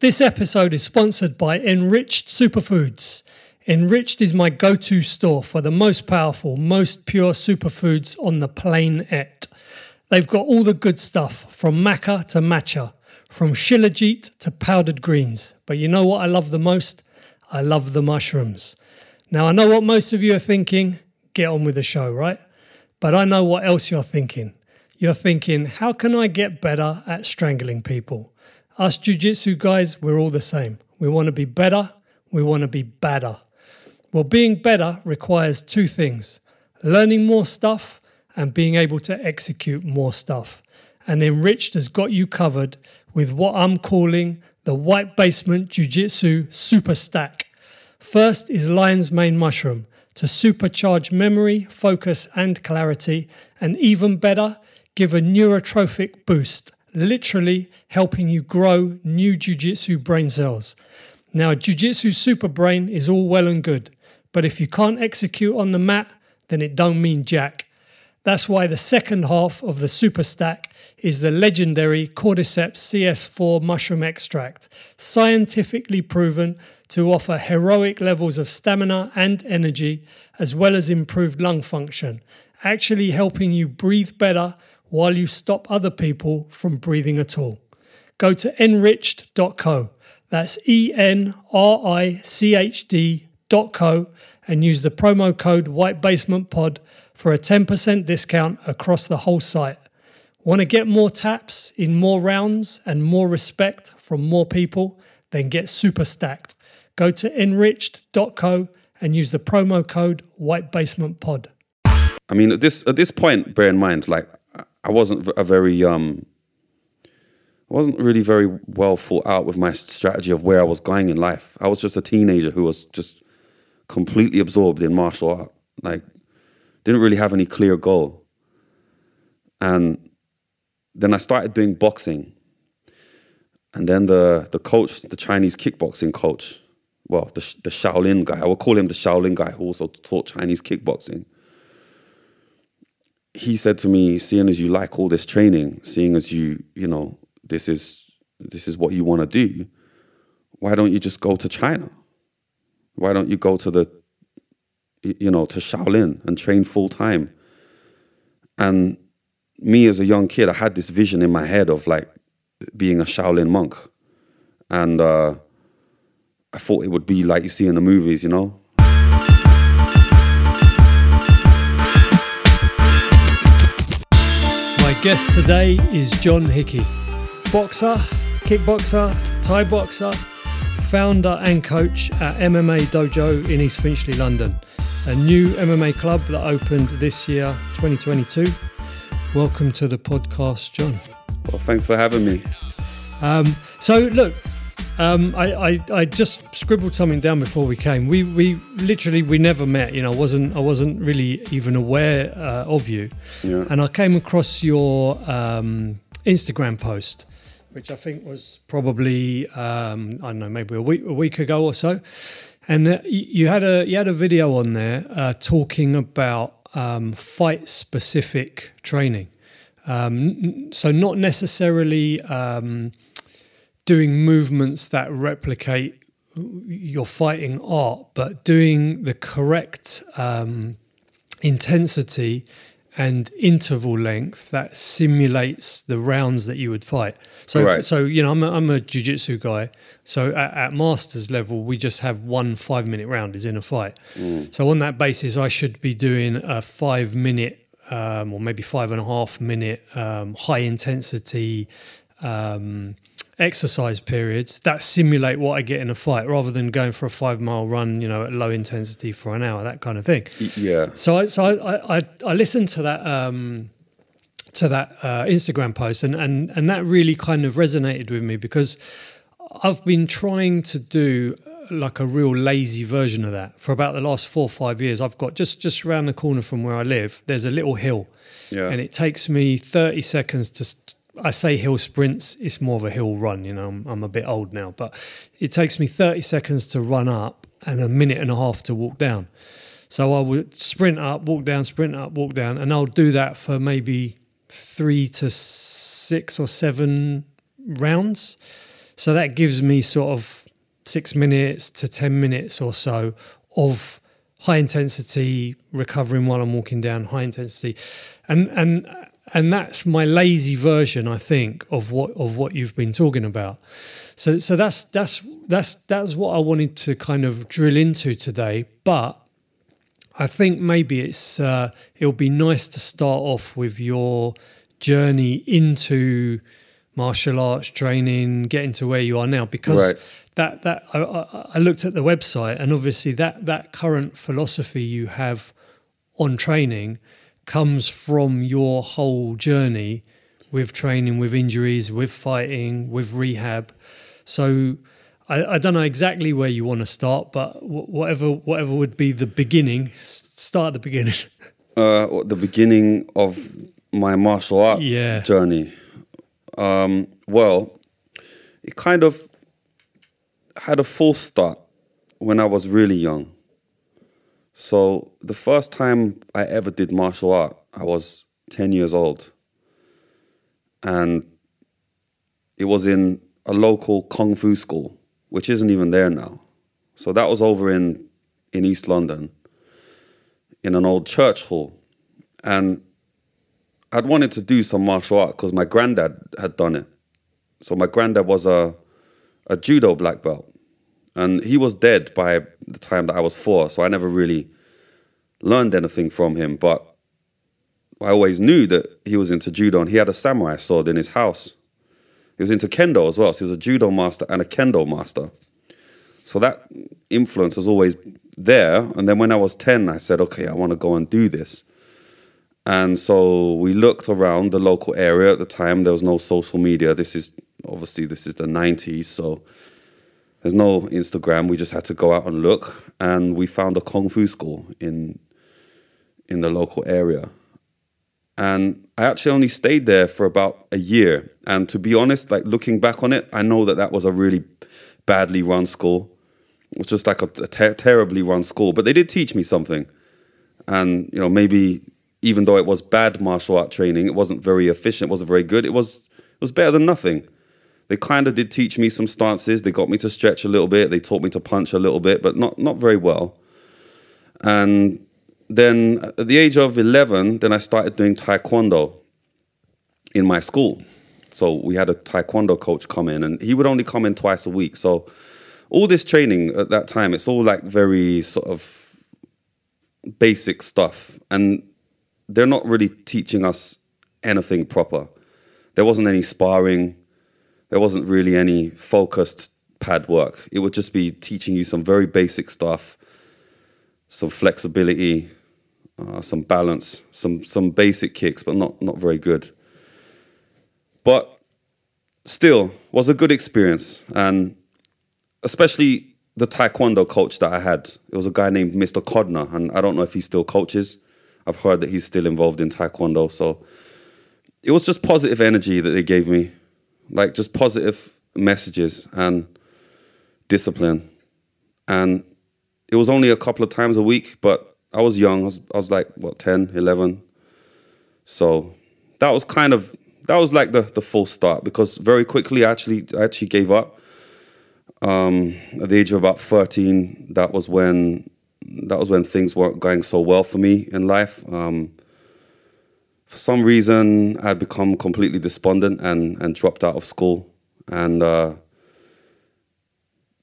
This episode is sponsored by Enriched Superfoods. Enriched is my go to store for the most powerful, most pure superfoods on the planet. They've got all the good stuff from maca to matcha, from shilajit to powdered greens. But you know what I love the most? I love the mushrooms. Now, I know what most of you are thinking get on with the show, right? But I know what else you're thinking. You're thinking, how can I get better at strangling people? Us jiu jitsu guys, we're all the same. We want to be better, we want to be badder. Well, being better requires two things learning more stuff and being able to execute more stuff. And Enriched has got you covered with what I'm calling the White Basement Jiu Jitsu Super Stack. First is Lion's Mane Mushroom to supercharge memory, focus, and clarity, and even better, give a neurotrophic boost literally helping you grow new jiu-jitsu brain cells. Now, jiu-jitsu super brain is all well and good, but if you can't execute on the mat, then it don't mean jack. That's why the second half of the super stack is the legendary Cordyceps CS4 mushroom extract, scientifically proven to offer heroic levels of stamina and energy, as well as improved lung function, actually helping you breathe better while you stop other people from breathing at all. Go to enriched.co. That's E N R I C H D.co and use the promo code White Basement Pod for a 10% discount across the whole site. Want to get more taps in more rounds and more respect from more people? Then get super stacked. Go to enriched.co and use the promo code White Basement Pod. I mean, at this at this point, bear in mind, like I wasn't a very um, I wasn't really very well thought out with my strategy of where I was going in life. I was just a teenager who was just completely absorbed in martial art. Like, didn't really have any clear goal. And then I started doing boxing. And then the the coach, the Chinese kickboxing coach, well, the the Shaolin guy, I will call him the Shaolin guy who also taught Chinese kickboxing he said to me, seeing as you like all this training, seeing as you, you know, this is this is what you want to do, why don't you just go to China? Why don't you go to the you know, to Shaolin and train full time? And me as a young kid, I had this vision in my head of like being a Shaolin monk. And uh, I thought it would be like you see in the movies, you know, guest today is John Hickey, boxer, kickboxer, Thai boxer, founder and coach at MMA Dojo in East Finchley, London, a new MMA club that opened this year, 2022. Welcome to the podcast, John. Well, thanks for having me. Um, so, look, um, I, I, I, just scribbled something down before we came. We, we literally we never met. You know, I wasn't I wasn't really even aware uh, of you, yeah. and I came across your um, Instagram post, which I think was probably um, I don't know maybe a week a week ago or so, and uh, you had a you had a video on there uh, talking about um, fight specific training. Um, so not necessarily um, doing movements that replicate your fighting art, but doing the correct um, intensity and interval length that simulates the rounds that you would fight. So, right. so you know, I'm a, I'm a jiu-jitsu guy. So at, at, masters level, we just have one five minute round is in a fight. Mm. So on that basis, I should be doing a five minute um, or maybe five and a half minute um, high intensity um, exercise periods that simulate what I get in a fight rather than going for a five mile run, you know, at low intensity for an hour, that kind of thing. Yeah. So I, so I, I, I listened to that, um, to that uh, Instagram post and, and, and that really kind of resonated with me because I've been trying to do like a real lazy version of that for about the last four or five years. I've got just, just around the corner from where I live, there's a little hill. Yeah. And it takes me 30 seconds to, I say hill sprints, it's more of a hill run. You know, I'm, I'm, a bit old now, but it takes me 30 seconds to run up and a minute and a half to walk down. So I would sprint up, walk down, sprint up, walk down, and I'll do that for maybe three to six or seven rounds. So that gives me sort of six minutes to 10 minutes or so of high intensity recovering while I'm walking down, high intensity. And, and, and that's my lazy version, I think, of what of what you've been talking about. So so that's that's that's that's what I wanted to kind of drill into today. But I think maybe it's uh, it'll be nice to start off with your journey into martial arts training, getting to where you are now, because Right. that that I, I, I looked at the website and obviously that that current philosophy you have on training comes from your whole journey with training, with injuries, with fighting, with rehab. So I, I don't know exactly where you want to start, but wh- whatever whatever would be the beginning, start at the beginning. uh, the beginning of my martial art Yeah. journey. Um, well, it kind of had a full start when I was really young. So the first time I ever did martial art, I was 10 years old. And it was in a local kung fu school, which isn't even there now. So that was over in, in East London in an old church hall. And I'd wanted to do some martial art because my granddad had done it. So my granddad was a, a judo black belt. And he was dead by the time that I was four. So I never really learned anything from him. But I always knew that he was into judo and he had a samurai sword in his house. He was into kendo as well. So he was a judo master and a kendo master. So that influence was always there. And then when I was 10, I said, okay, I want to go and do this. And so we looked around the local area at the time. There was no social media. This is obviously this is the 90s, so there's no Instagram. We just had to go out and look, and we found a kung fu school in in the local area. And I actually only stayed there for about a year. And to be honest, like looking back on it, I know that that was a really badly run school. It was just like a, a ter- terribly run school. But they did teach me something. And you know, maybe even though it was bad martial art training, it wasn't very efficient, it wasn't very good. It was it was better than nothing. They kind of did teach me some stances. They got me to stretch a little bit. They taught me to punch a little bit, but not not very well. And then at the age of 11, then I started doing taekwondo in my school. So we had a taekwondo coach come in, and he would only come in twice a week. So all this training at that time, it's all like very sort of basic stuff, and they're not really teaching us anything proper. There wasn't any sparring. There wasn't really any focused pad work. It would just be teaching you some very basic stuff, some flexibility, uh, some balance, some some basic kicks, but not not very good. But still, was a good experience, and especially the taekwondo coach that I had. It was a guy named Mr. Kodner, and I don't know if he still coaches. I've heard that he's still involved in taekwondo, so it was just positive energy that they gave me, like just positive messages and discipline. And it was only a couple of times a week, but I was young. I was, I was like, what, 10, 11? So that was kind of, that was like the, the full start because very quickly I actually, I actually gave up. Um, at the age of about 13, that was when that was when things weren't going so well for me in life. Um, for some reason, I'd become completely despondent and, and dropped out of school and uh,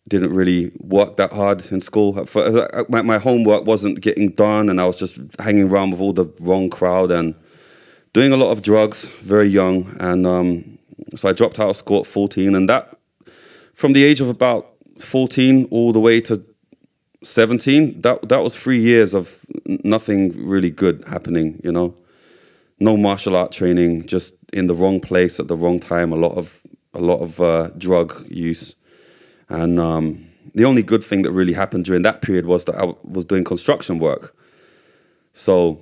didn't really work that hard in school. My, my homework wasn't getting done, and I was just hanging around with all the wrong crowd and doing a lot of drugs very young. And um, so I dropped out of school at 14, and that from the age of about 14 all the way to 17 that that was 3 years of nothing really good happening you know no martial art training just in the wrong place at the wrong time a lot of a lot of uh, drug use. And um, the only good thing that really happened during that period was that I was doing construction work. So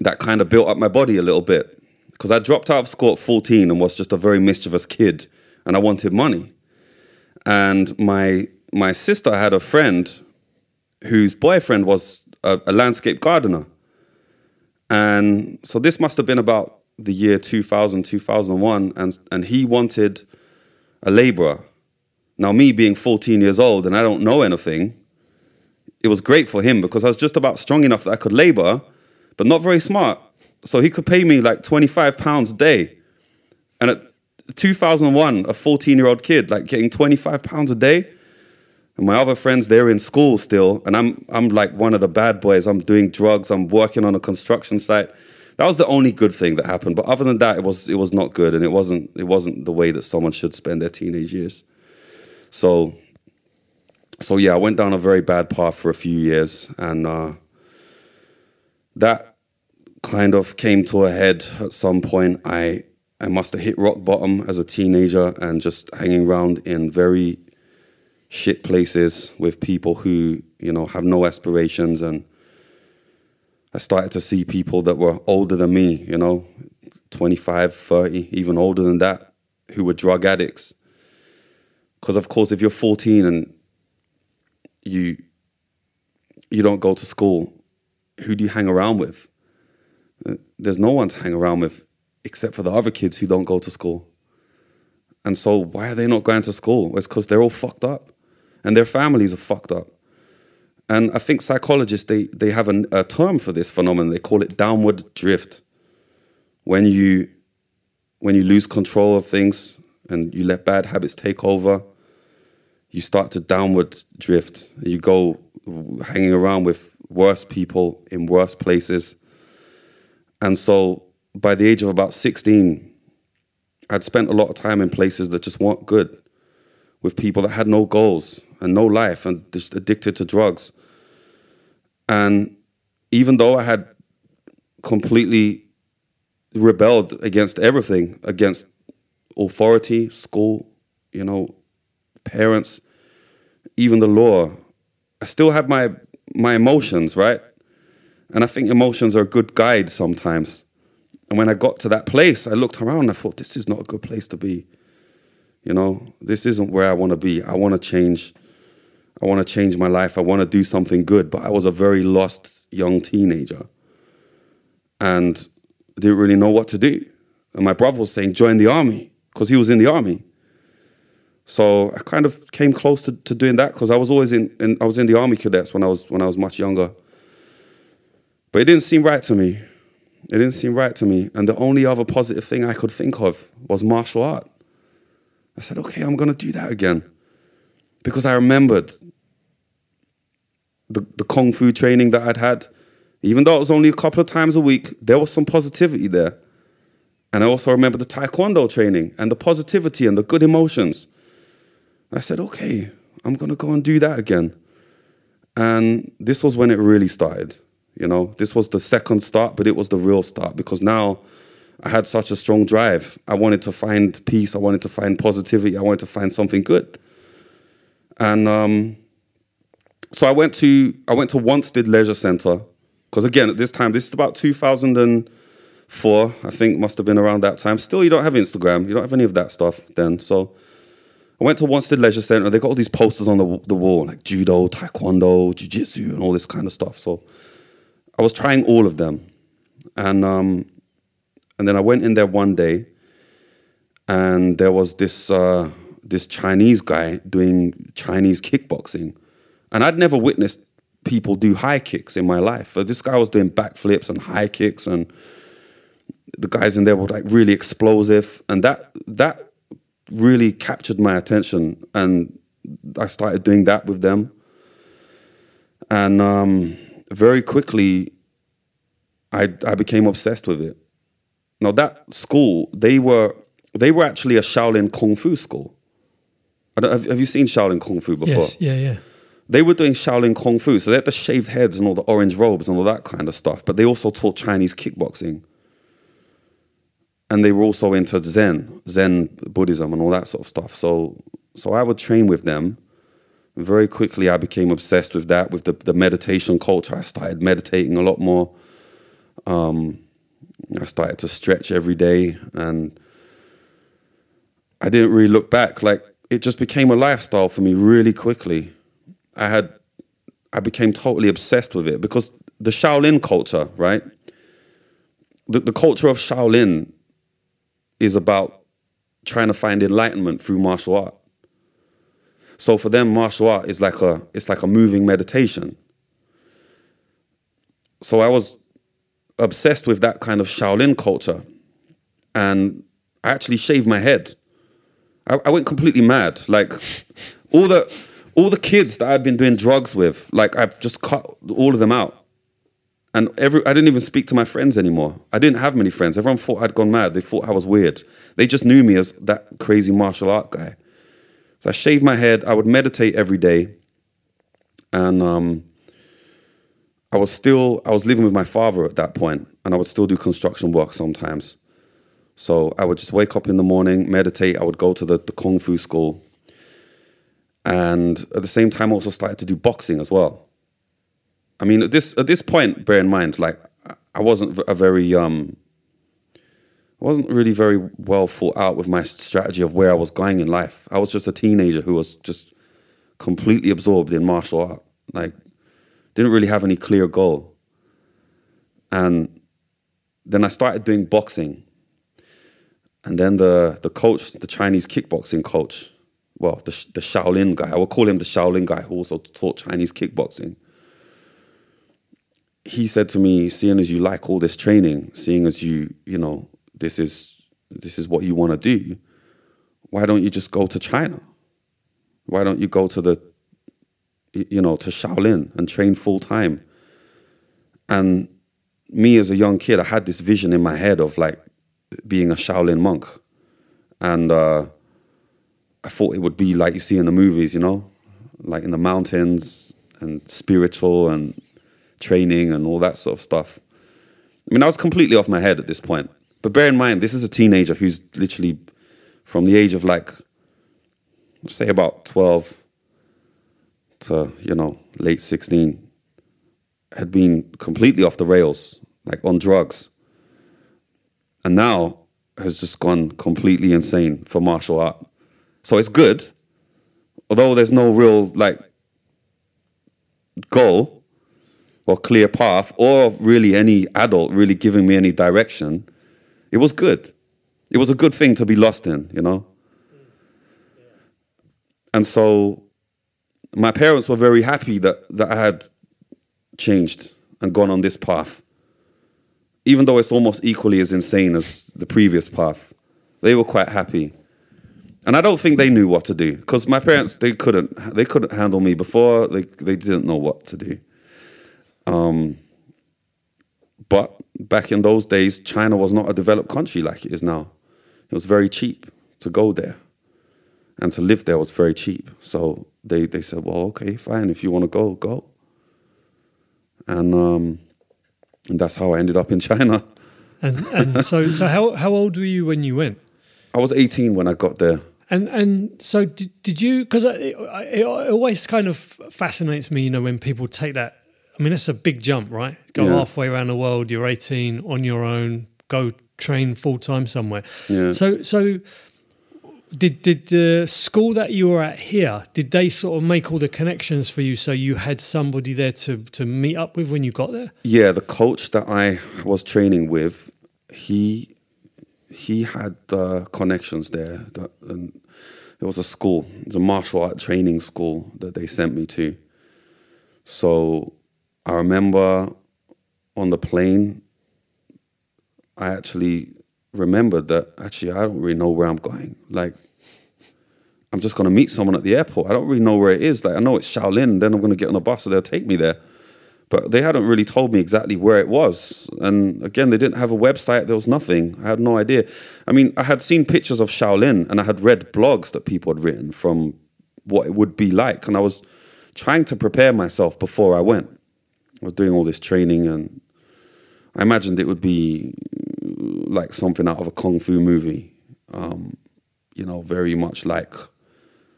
that kind of built up my body a little bit because I dropped out of school at 14 and was just a very mischievous kid and I wanted money. And my my sister had a friend whose boyfriend was a, a landscape gardener and so this must have been about the year 2000 2001 and and he wanted a laborer. Now, me being 14 years old and I don't know anything, it was great for him because I was just about strong enough that I could labor, but not very smart. So he could pay me like 25 pounds a day. And at 2001, a 14 year old kid, like getting 25 pounds a day. And my other friends, they're in school still. And I'm, I'm like one of the bad boys. I'm doing drugs. I'm working on a construction site. That was the only good thing that happened. But other than that, it was, it was not good. And it wasn't, it wasn't the way that someone should spend their teenage years. So so yeah, I went down a very bad path for a few years, and uh, that kind of came to a head at some point. I I must have hit rock bottom as a teenager and just hanging around in very shit places with people who you know have no aspirations and I started to see people that were older than me, you know, 25, 30, even older than that, who were drug addicts. Because, of course, if you're 14 and you you don't go to school, who do you hang around with? Uh, there's no one to hang around with except for the other kids who don't go to school. And so why are they not going to school? It's because they're all fucked up and their families are fucked up. And I think psychologists they they have a term for this phenomenon. They call it downward drift. When you when you lose control of things and you let bad habits take over, you start to downward drift. You go hanging around with worse people in worse places. And so by the age of about 16, I'd spent a lot of time in places that just weren't good, with people that had no goals and no life and just addicted to drugs. And even though I had completely rebelled against everything, against authority, school, you know, parents, even the law, I still had my my emotions, right? And I think emotions are a good guide sometimes. And when I got to that place, I looked around and I thought, this is not a good place to be. You know, this isn't where I want to be. I want to change. I want to change my life. I want to do something good. But I was a very lost young teenager and didn't really know what to do. And my brother was saying, join the army because he was in the army. So I kind of came close to, to doing that because I was always in, in, I was in the army cadets when I was when I was much younger. But it didn't seem right to me. It didn't seem right to me. And the only other positive thing I could think of was martial art. I said, okay, I'm gonna do that again. Because I remembered the, the kung fu training that I'd had. Even though it was only a couple of times a week, there was some positivity there. And I also remember the taekwondo training and the positivity and the good emotions. I said, okay, I'm going to go and do that again. And this was when it really started. You know, this was the second start, but it was the real start because now I had such a strong drive. I wanted to find peace. I wanted to find positivity. I wanted to find something good. And um, so I went to I went to Wanstead Leisure Centre because again at this time this is about 2004 I think must have been around that time. Still, you don't have Instagram. You don't have any of that stuff then. So I went to Wanstead Leisure Centre. They got all these posters on the, the wall, like judo, taekwondo, jiu-jitsu, and all this kind of stuff. So I was trying all of them. And, um, and then I went in there one day, and there was this, uh, this Chinese guy doing Chinese kickboxing. And I'd never witnessed people do high kicks in my life. So this guy was doing backflips and high kicks, and the guys in there were like really explosive. And that, that really captured my attention, and I started doing that with them. And um, very quickly, I I became obsessed with it. Now that school, they were they were actually a Shaolin Kung Fu school. Have, have you seen Shaolin Kung Fu before? Yes, yeah, yeah. They were doing Shaolin Kung Fu, so they had the shaved heads and all the orange robes and all that kind of stuff. But they also taught Chinese kickboxing and they were also into Zen, Zen Buddhism, and all that sort of stuff. So, so I would train with them. Very quickly, I became obsessed with that, with the, the meditation culture. I started meditating a lot more. Um, I started to stretch every day, and I didn't really look back. Like it just became a lifestyle for me really quickly. I had, I became totally obsessed with it because the Shaolin culture, right? The, the culture of Shaolin is about trying to find enlightenment through martial art. So for them, martial art is like a it's like a moving meditation. So I was obsessed with that kind of Shaolin culture, and I actually shaved my head. I, I went completely mad. Like all the all the kids that I'd been doing drugs with, like I've just cut all of them out. And every I didn't even speak to my friends anymore. I didn't have many friends. Everyone thought I'd gone mad. They thought I was weird. They just knew me as that crazy martial art guy. So I shaved my head. I would meditate every day, and um, I was still I was living with my father at that point, and I would still do construction work sometimes. So I would just wake up in the morning, meditate. I would go to the, the kung fu school, and at the same time, also started to do boxing as well. I mean, at this at this point, bear in mind, like I wasn't a very um, I wasn't really very well thought out with my strategy of where I was going in life. I was just a teenager who was just completely absorbed in martial art. Like, didn't really have any clear goal. And then I started doing boxing. And then the the coach, the Chinese kickboxing coach, well, the the Shaolin guy, I will call him the Shaolin guy who also taught Chinese kickboxing he said to me, seeing as you like all this training, seeing as you, you know, this is this is what you want to do, why don't you just go to China? Why don't you go to the you know, to Shaolin and train full time? And me as a young kid, I had this vision in my head of like being a Shaolin monk. And uh, I thought it would be like you see in the movies, you know, like in the mountains and spiritual and training and all that sort of stuff. I mean, I was completely off my head at this point. But bear in mind, this is a teenager who's literally from the age of like, say about 12 to, you know, late 16, had been completely off the rails, like on drugs. And now has just gone completely insane for martial art. So it's good, although there's no real like goal or clear path or really any adult really giving me any direction, it was good. It was a good thing to be lost in, you know? And so my parents were very happy that, that I had changed and gone on this path. Even though it's almost equally as insane as the previous path, they were quite happy. And I don't think they knew what to do because my parents they couldn't they couldn't handle me before they they didn't know what to do. Um, but back in those days, China was not a developed country like it is now. It was very cheap to go there, and to live there was very cheap. So they they said, "Well, okay, fine. If you want to go, go." And um, and that's how I ended up in China. And and so so how how old were you when you went? I was 18 when I got there. And and so did, did you? Because it, it always kind of fascinates me, you know, when people take that I mean, that's a big jump, right? Go yeah. halfway around the world. You're 18 on your own. Go train full time somewhere. Yeah. So, so did did the school that you were at here? Did they sort of make all the connections for you, so you had somebody there to to meet up with when you got there? Yeah, the coach that I was training with, he he had uh, connections there, that, and it was a school, the martial art training school that they sent me to. So I remember on the plane, I actually remembered that actually I don't really know where I'm going. Like, I'm just going to meet someone at the airport. I don't really know where it is. Like, I know it's Shaolin, then I'm going to get on a bus, so they'll take me there. But they hadn't really told me exactly where it was. And again, they didn't have a website. There was nothing. I had no idea. I mean, I had seen pictures of Shaolin and I had read blogs that people had written from what it would be like. And I was trying to prepare myself before I went. I was doing all this training, and I imagined it would be like something out of a kung fu movie. Um, you know, very much like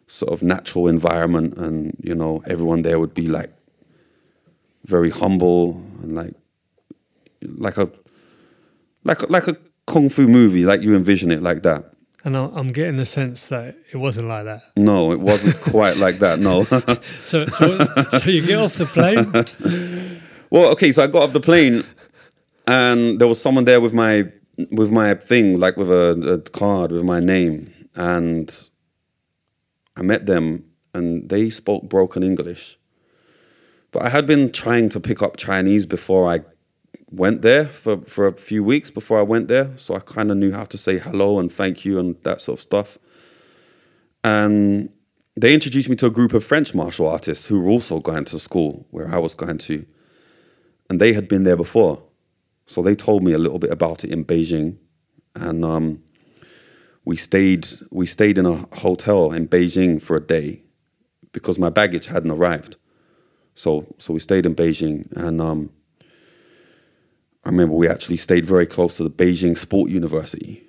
sort of natural environment, and you know, everyone there would be like very humble and like like a like a, like a kung fu movie, like you envision it like that. And I'm getting the sense that it wasn't like that. No, it wasn't quite like that. No. so, so, so you get off the plane. Well, okay, so I got off the plane, and there was someone there with my with my thing, like with a, a card with my name, and I met them, and they spoke broken English. But I had been trying to pick up Chinese before I went there for, for a few weeks before I went there. So I kind of knew how to say hello and thank you and that sort of stuff. And they introduced me to a group of French martial artists who were also going to school where I was going to. And they had been there before. So they told me a little bit about it in Beijing. And um, we stayed we stayed in a hotel in Beijing for a day because my baggage hadn't arrived. So so we stayed in Beijing and um, I remember we actually stayed very close to the Beijing Sport University.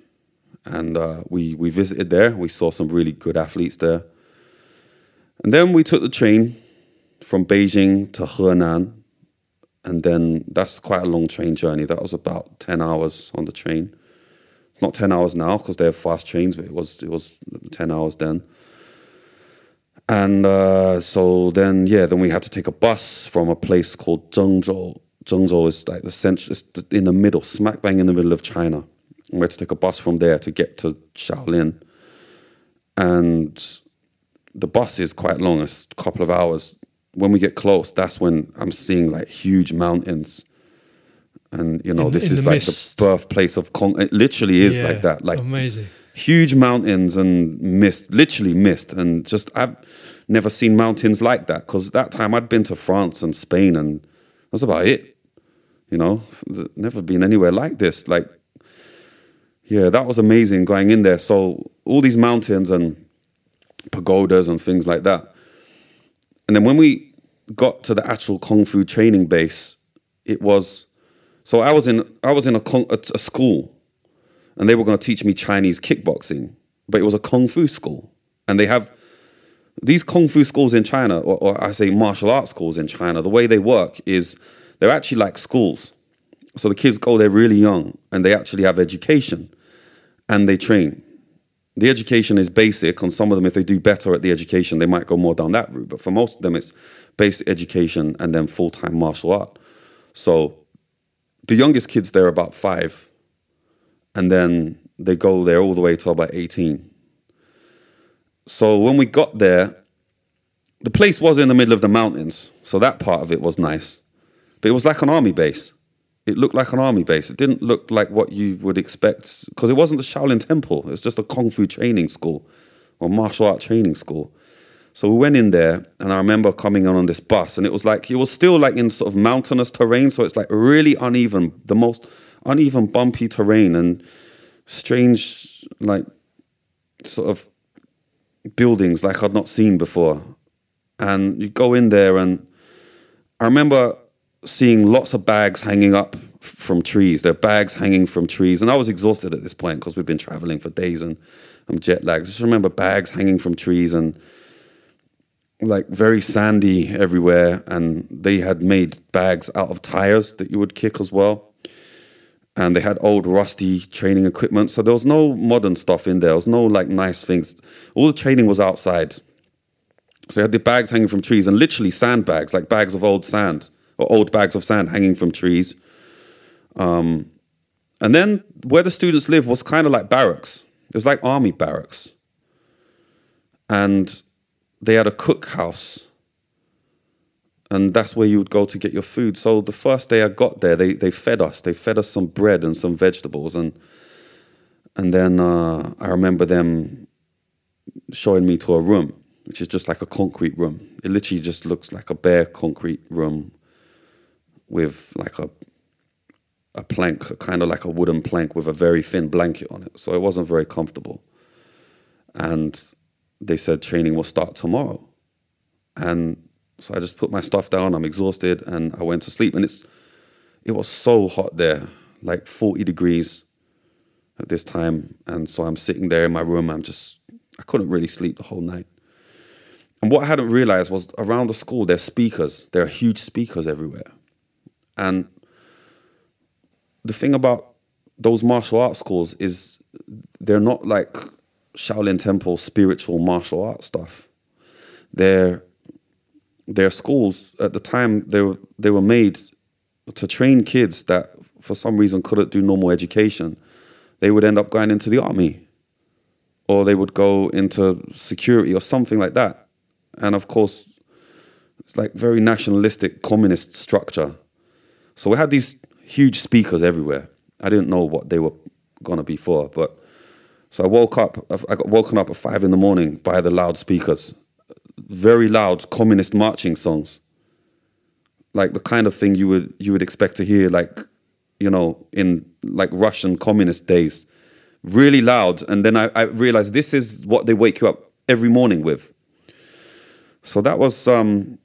And uh, we, we visited there. We saw some really good athletes there. And then we took the train from Beijing to Henan. And then that's quite a long train journey. That was about 10 hours on the train. It's not 10 hours now because they have fast trains, but it was, it was 10 hours then. And uh, so then, yeah, then we had to take a bus from a place called Zhengzhou Zhengzhou is like the center, it's in the middle, smack bang in the middle of China. And we had to take a bus from there to get to Shaolin. And the bus is quite long, it's a couple of hours. When we get close, that's when I'm seeing like huge mountains. And you know, In- this in is the like mist. the birthplace of Kong. It literally is Yeah, like that. Like amazing. Huge mountains and mist, literally mist, and just I've never seen mountains like that because that time I'd been to France and Spain, and that's about it. You know, never been anywhere like this. Like, yeah, that was amazing going in there. So all these mountains and pagodas and things like that. And then when we got to the actual kung fu training base, it was so I was in I was in a, a, a school and they were going to teach me Chinese kickboxing, but it was a kung fu school, and they have these kung fu schools in China, or, or I say martial arts schools in China. The way they work is they're actually like schools, so the kids go there really young, and they actually have education, and they train. The education is basic. On some of them, if they do better at the education, they might go more down that route. But for most of them, it's basic education and then full time martial art. So the youngest kids there are about five, and then they go there all the way to about 18. So when we got there, the place was in the middle of the mountains, so that part of it was nice. But it was like an army base. It looked like an army base. It didn't look like what you would expect because it wasn't the Shaolin Temple. It was just a kung fu training school or martial art training school. So we went in there, and I remember coming on on this bus, and it was like it was still like in sort of mountainous terrain, so it's like really uneven, the most uneven, bumpy terrain, and strange like sort of buildings like I'd not seen before. And you go in there, and I remember seeing lots of bags hanging up from trees. There are bags hanging from trees, and I was exhausted at this point because we've been traveling for days and I'm jet lagged. Just remember bags hanging from trees and like very sandy everywhere, and they had made bags out of tires that you would kick as well. And they had old rusty training equipment, so there was no modern stuff in there. There was no like nice things. All the training was outside. So you had the bags hanging from trees, and literally sandbags, like bags of old sand or old bags of sand hanging from trees. Um, and then where the students lived was kind of like barracks. It was like army barracks. And they had a cookhouse. And that's where you would go to get your food. So the first day I got there, they, they fed us. They fed us some bread and some vegetables. And and then uh, I remember them showing me to a room, which is just like a concrete room. It literally just looks like a bare concrete room with like a a plank, kind of like a wooden plank with a very thin blanket on it. So it wasn't very comfortable. And they said training will start tomorrow. And so I just put my stuff down, I'm exhausted, and I went to sleep. And it's it was so hot there, like 40 degrees at this time. And so I'm sitting there in my room, I'm just I couldn't really sleep the whole night. And what I hadn't realized was around the school there's speakers. There are huge speakers everywhere. And the thing about those martial arts schools is they're not like Shaolin Temple spiritual martial arts stuff. They're they're schools at the time they were they were made to train kids that for some reason couldn't do normal education. They would end up going into the army or they would go into security or something like that. And of course, it's like very nationalistic communist structure. So we had these huge speakers everywhere. I didn't know what they were gonna be for, but so I woke up. I got woken up at five in the morning by the loudspeakers, very loud communist marching songs, like the kind of thing you would you would expect to hear, like you know, in like Russian communist days, really loud. And then I, I realized this is what they wake you up every morning with. So that was um,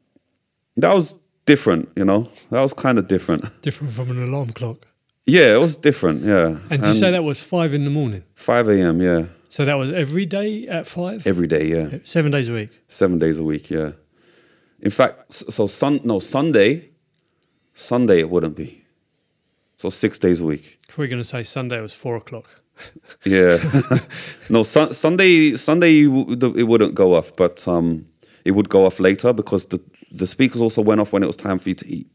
that was different, you know. That was kind of different. Different from an alarm clock. Yeah, it was different. Yeah. And did you say that was five in the morning? five a.m. Yeah, So that was every day at five? every day. Yeah. Seven days a week. seven days a week. Yeah. In fact, so sun no Sunday, Sunday it wouldn't be. So six days a week. We're going to say Sunday was four o'clock. Yeah. no sun, Sunday Sunday you w- the- it wouldn't go off, but um, it would go off later because the the speakers also went off when it was time for you to eat.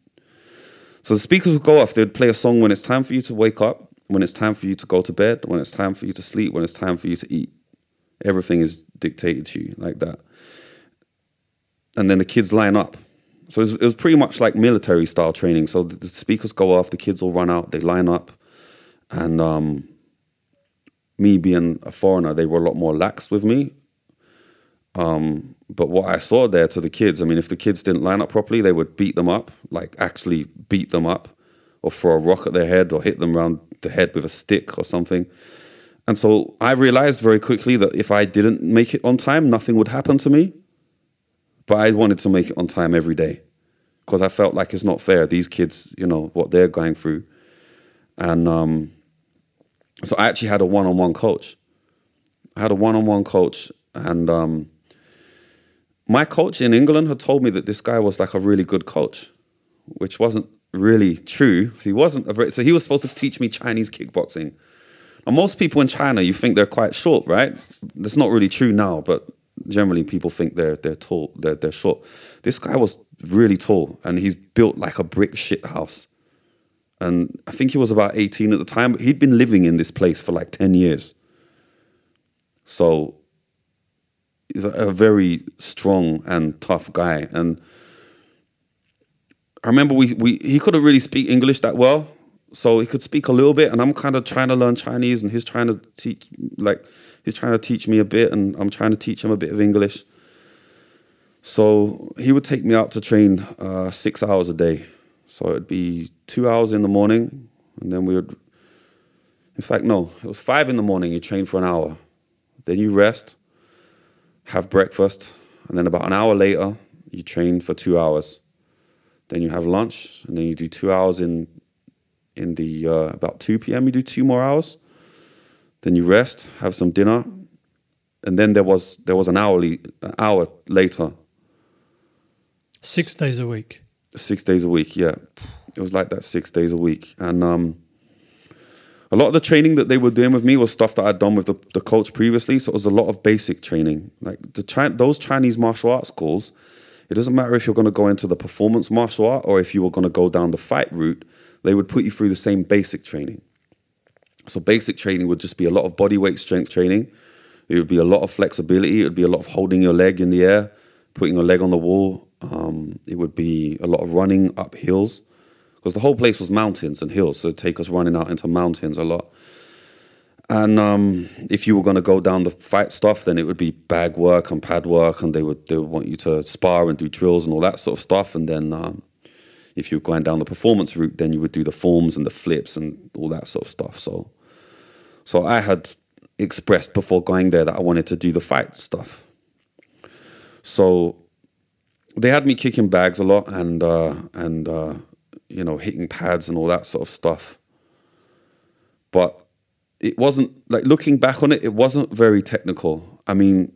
So the speakers would go off. They'd play a song when it's time for you to wake up, when it's time for you to go to bed, when it's time for you to sleep, when it's time for you to eat. Everything is dictated to you like that. And then the kids line up. So it was, it was pretty much like military style training. So the, speakers go off, the kids all run out, they line up, and um, me being a foreigner, they were a lot more lax with me. Um, but what I saw there to the kids, I mean, if the kids didn't line up properly, they would beat them up, like actually beat them up, or throw a rock at their head, or hit them around the head with a stick or something. And so I realized very quickly that if I didn't make it on time, nothing would happen to me. But I wanted to make it on time every day because I felt like it's not fair. These kids, you know, what they're going through. And um, so I actually had a one on one coach. I had a one on one coach, and um, my coach in England had told me that this guy was like a really good coach, which wasn't really true. He wasn't a so he was supposed to teach me Chinese kickboxing. And most people in China, you think they're quite short, right? That's not really true now, but generally people think they're they're tall, they're they're short. This guy was really tall, and he's built like a brick shit house. And I think he was about 18 at the time, but he'd been living in this place for like 10 years. So he's a very strong and tough guy. And I remember we, we he couldn't really speak English that well, so he could speak a little bit, and I'm kind of trying to learn Chinese, and he's trying to teach like he's trying to teach me a bit, and I'm trying to teach him a bit of English. So he would take me out to train uh, six hours a day. So it'd be two hours in the morning, and then we would. In fact, no, it was five in the morning. You train for an hour, then you rest, have breakfast, and then about an hour later, you train for two hours. Then you have lunch, and then you do two hours in in the uh, about two p.m. You do two more hours. Then you rest, have some dinner, and then there was there was an hourly an hour later, Six days a week. six days a week. Yeah, it was like that six days a week, and um, a lot of the training that they were doing with me was stuff that I'd done with the, the coach previously. So it was a lot of basic training, like the those Chinese martial arts schools. It doesn't matter if you're going to go into the performance martial art or if you were going to go down the fight route. They would put you through the same basic training. So basic training would just be a lot of body weight strength training. It would be a lot of flexibility. It would be a lot of holding your leg in the air, putting your leg on the wall. Um, it would be a lot of running up hills because the whole place was mountains and hills. So take us running out into mountains a lot. And um, if you were going to go down the fight stuff, then it would be bag work and pad work, and they would they would want you to spar and do drills and all that sort of stuff. And then um, if you were going down the performance route, then you would do the forms and the flips and all that sort of stuff. So, so I had expressed before going there that I wanted to do the fight stuff. So they had me kicking bags a lot and uh, and uh, you know hitting pads and all that sort of stuff. But it wasn't like looking back on it, it wasn't very technical. I mean,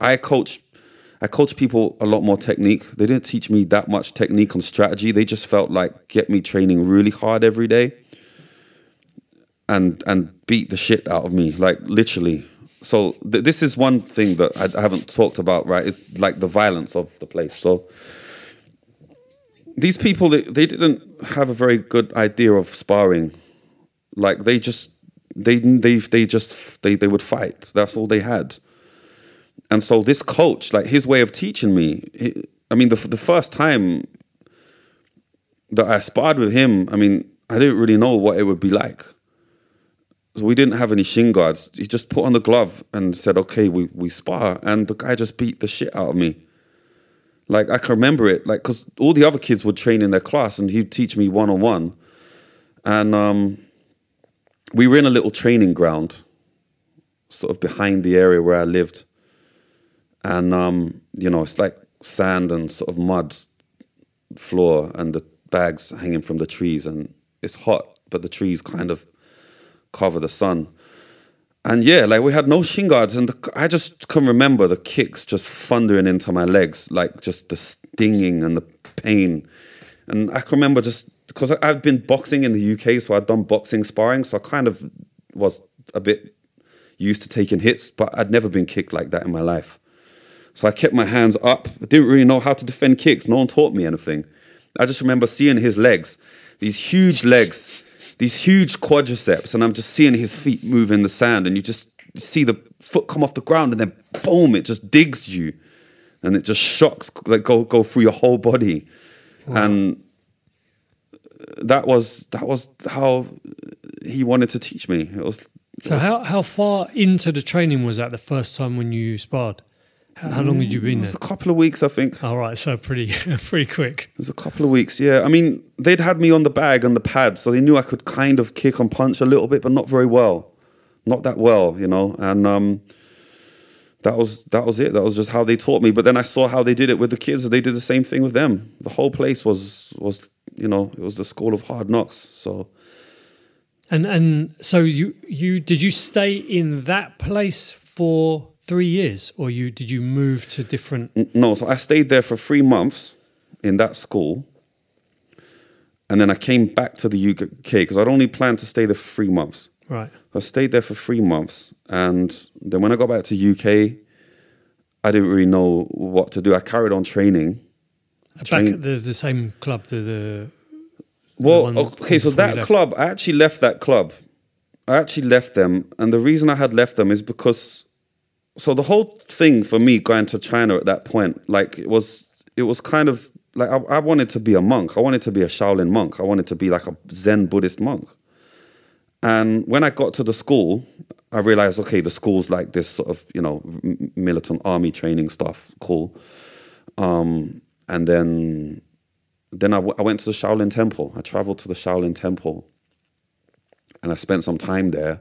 I coached I coached people a lot more technique. They didn't teach me that much technique and strategy. They just felt like get me training really hard every day and and beat the shit out of me, like literally. So th- this is one thing that I, I haven't talked about, right? It's like the violence of the place. So these people, they, they didn't have a very good idea of sparring. Like they just they they they just they they would fight. That's all they had. And so this coach, like his way of teaching me, he, I mean, the the first time that I sparred with him, I mean, I didn't really know what it would be like. So we didn't have any shin guards. He just put on the glove and said, "Okay, we we spar," and the guy just beat the shit out of me. Like I can remember it, like because all the other kids would train in their class, and he'd teach me one on one, and um, we were in a little training ground, sort of behind the area where I lived, and um, you know it's like sand and sort of mud floor, and the bags hanging from the trees, and it's hot, but the trees kind of cover the sun. And yeah, like we had no shin guards, and the, I just can remember the kicks just thundering into my legs, like just the stinging and the pain. And I can remember just because I've been boxing in the UK, so I'd done boxing sparring, so I kind of was a bit used to taking hits, but I'd never been kicked like that in my life. So I kept my hands up. I didn't really know how to defend kicks. No one taught me anything. I just remember seeing his legs, these huge legs these huge quadriceps, and I'm just seeing his feet move in the sand, and you just see the foot come off the ground, and then boom, it just digs you, and it just shocks like go go through your whole body, wow. and that was that was how he wanted to teach me. It was. So was, how how far into the training was that the first time when you sparred? How, long had you been there? a couple of weeks, I think. All right, so pretty pretty quick. It was a couple of weeks, yeah. I mean, they'd had me on the bag and the pad, so they knew I could kind of kick and punch a little bit, but not very well, not that well, you know. And um, that was that was it. That was just how they taught me. But then I saw how they did it with the kids, and they did the same thing with them. The whole place was was you know it was the school of hard knocks. So. And and so you you did you stay in that place for three years, or you did you move to different? No, so I stayed there for three months in that school, and then I came back to the UK because I'd only planned to stay there for three months. Right. I stayed there for three months, and then when I got back to UK, I didn't really know what to do. I carried on training. Back at the, the same club, the, the well, okay, so that club, I actually left that club. I actually left them, and the reason I had left them is because so the whole thing for me going to China at that point, like it was, it was kind of like I, I, wanted to be a monk. I wanted to be a Shaolin monk. I wanted to be like a Zen Buddhist monk. And when I got to the school, I realized, okay, the school's like this sort of, you know, militant army training stuff, cool. Um, and then, then I, w- I went to the Shaolin Temple. I traveled to the Shaolin Temple, and I spent some time there.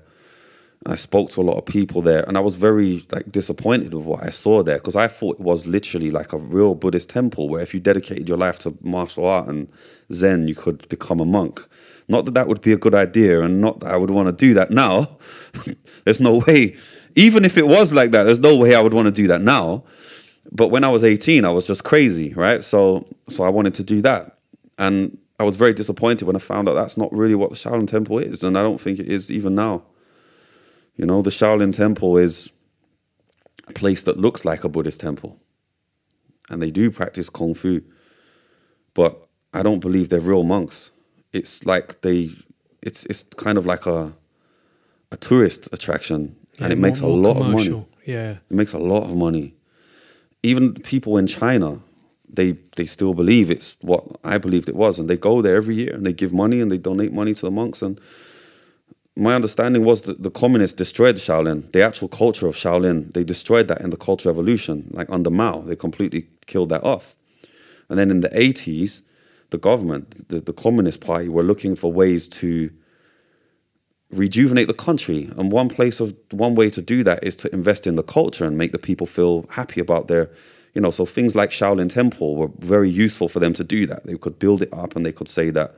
And I spoke to a lot of people there, and I was very like disappointed with what I saw there because I thought it was literally like a real Buddhist temple where if you dedicated your life to martial art and Zen, you could become a monk. Not that that would be a good idea, and not that I would want to do that now. there's no way, even if it was like that, there's no way I would want to do that now. But when I was 18, I was just crazy, right? So, so I wanted to do that, and I was very disappointed when I found out that's not really what the Shaolin Temple is, and I don't think it is even now. You know, the Shaolin Temple is a place that looks like a Buddhist temple. And they do practice Kung Fu. But I don't believe they're real monks. It's like they, it's, it's kind of like a, a tourist attraction. Yeah, and it makes a lot commercial. of money. Yeah. It makes a lot of money. Even people in China, they they still believe it's what I believed it was, and they go there every year and they give money and they donate money to the monks, and my understanding was that the communists destroyed Shaolin, the actual culture of Shaolin. They destroyed that in the Cultural Revolution, like under Mao. They completely killed that off. And then in the 80s, the government, the, the Communist Party, were looking for ways to rejuvenate the country. And one place of one way to do that is to invest in the culture and make the people feel happy about their, you know, so things like Shaolin Temple were very useful for them to do that. They could build it up and they could say that,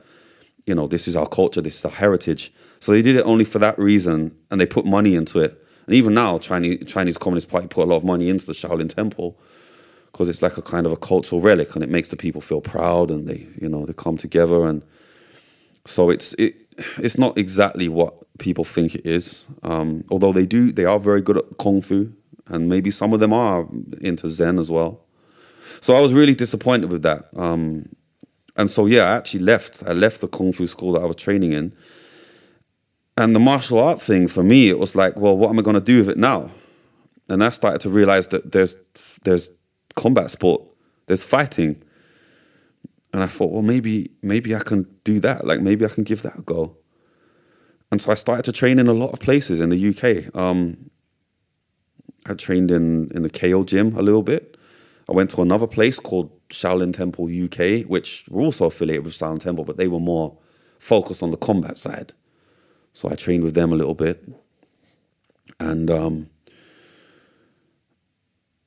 you know, this is our culture, this is our heritage so they did it only for that reason, and they put money into it. And even now, Chinese Chinese Communist Party put a lot of money into the Shaolin Temple because it's like a kind of a cultural relic, and it makes the people feel proud, and they you know they come together, and so it's it it's not exactly what people think it is. Um, although they do, they are very good at kung fu, and maybe some of them are into Zen as well. So I was really disappointed with that. Um, and so yeah, I actually left. I left the kung fu school that I was training in And the martial art thing for me, it was like, well, what am I going to do with it now? And I started to realize that there's there's combat sport, there's fighting, and I thought, well, maybe maybe I can do that. Like maybe I can give that a go. And so I started to train in a lot of places in the UK. Um, I trained in in the KO gym a little bit. I went to another place called Shaolin Temple UK, which were also affiliated with Shaolin Temple, but they were more focused on the combat side. So I trained with them a little bit. And um,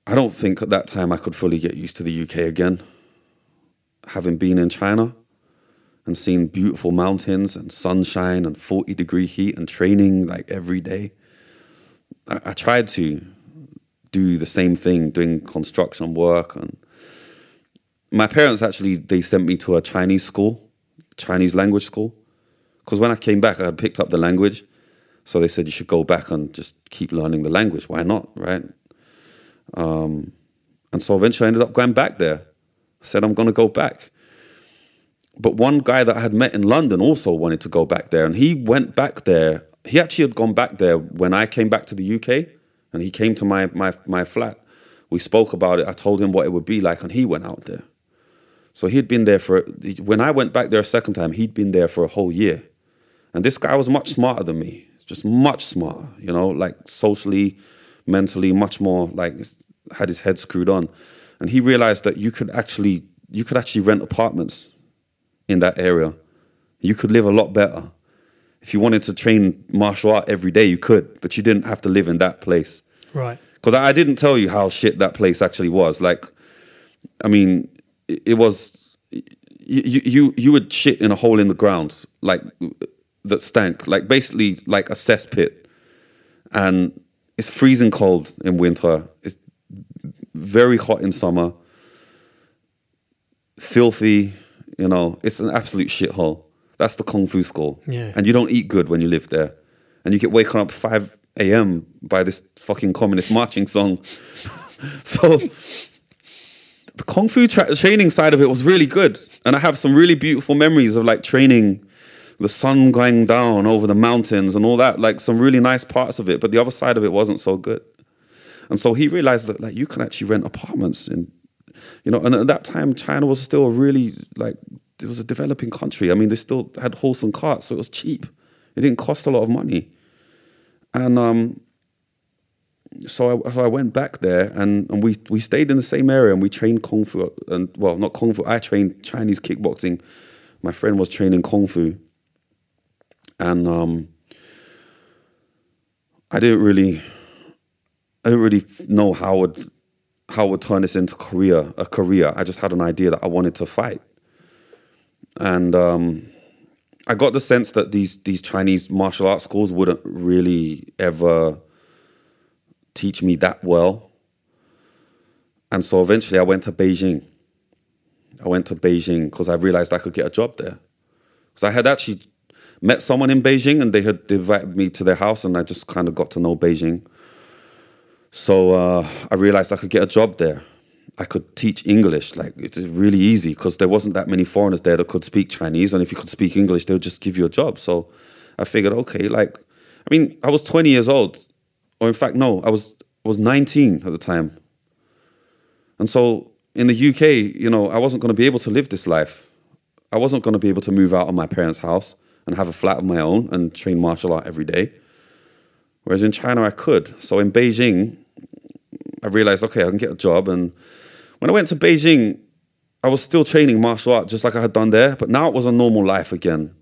I don't think at that time I could fully get used to the UK again. Having been in China and seen beautiful mountains and sunshine and 40 degree heat and training like every day, I, I tried to do the same thing, doing construction work. And my parents actually, they sent me to a Chinese school, Chinese language school. Because when I came back, I had picked up the language. So they said, you should go back and just keep learning the language. Why not, right? Um, and so eventually I ended up going back there. Said, I'm going to go back. But one guy that I had met in London also wanted to go back there. And he went back there. He actually had gone back there when I came back to the UK. And he came to my, my, my flat. We spoke about it. I told him what it would be like. And he went out there. So he'd been there for, when I went back there a second time, he'd been there for a whole year. And this guy was much smarter than me, just much smarter, you know, like socially, mentally much more like had his head screwed on, and he realized that you could actually you could actually rent apartments in that area. You could live a lot better. If you wanted to train martial art every day, you could, but you didn't have to live in that place. Right. Because I didn't tell you how shit that place actually was. Like, I mean, it, it was you, you you would shit in a hole in the ground, like that stank, like basically like a cesspit, and it's freezing cold in winter. It's very hot in summer. Filthy, you know. It's an absolute shithole. That's the kung fu school. Yeah. And you don't eat good when you live there, and you get waken up five a.m. by this fucking communist marching song. so the kung fu tra- training side of it was really good, and I have some really beautiful memories of like training the sun going down over the mountains and all that, like some really nice parts of it. But the other side of it wasn't so good. And so he realized that like you can actually rent apartments in, you know, and at that time China was still a really like it was a developing country. I mean, they still had horse and carts, so it was cheap. It didn't cost a lot of money. And um, so I, so I went back there and, and we, we stayed in the same area and we trained Kung Fu. And well, not Kung Fu, I trained Chinese kickboxing. My friend was training Kung Fu and um, I didn't really, I didn't really know how would how would turn this into career a career. I just had an idea that I wanted to fight, and um, I got the sense that these these Chinese martial arts schools wouldn't really ever teach me that well, and so eventually I went to Beijing. I went to Beijing because I realized I could get a job there. Because I had actually met someone in Beijing and they had invited me to their house and I just kind of got to know Beijing. So uh, I realized I could get a job there. I could teach English. Like it's really easy because there wasn't that many foreigners there that could speak Chinese, and if you could speak English, they would just give you a job. So I figured, okay, like I mean, I was 20 years old, or in fact, no, I was I was 19 at the time. And so in the UK, you know, I wasn't going to be able to live this life. I wasn't going to be able to move out of my parents' house and have a flat of my own and train martial art every day. Whereas in China, I could. So in Beijing, I realized, okay, I can get a job. And when I went to Beijing, I was still training martial art just like I had done there, but now it was a normal life again.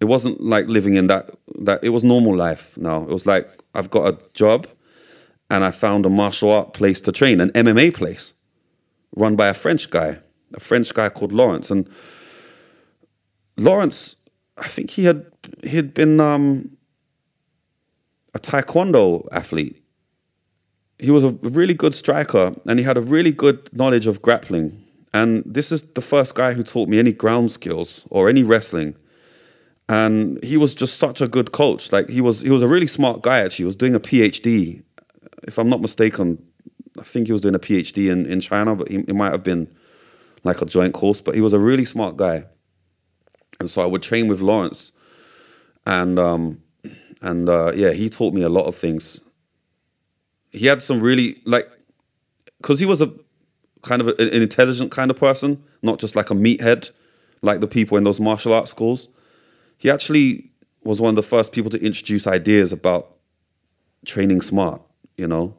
It wasn't like living in that that it was normal life now. It was like I've got a job and I found a martial art place to train, an MMA place run by a French guy, a French guy called Lawrence. And Lawrence, I think he had he had been um, a taekwondo athlete. He was a really good striker and he had a really good knowledge of grappling. And this is the first guy who taught me any ground skills or any wrestling. And he was just such a good coach. Like he was he was a really smart guy actually. He was doing a PhD. If I'm not mistaken, I think he was doing a PhD in, in China, but he, it might have been like a joint course. But he was a really smart guy. And so I would train with Lawrence. And um, and uh, yeah, he taught me a lot of things. He had some really like, because he was a kind of a, an intelligent kind of person, not just like a meathead, like the people in those martial arts schools. He actually was one of the first people to introduce ideas about training smart, you know.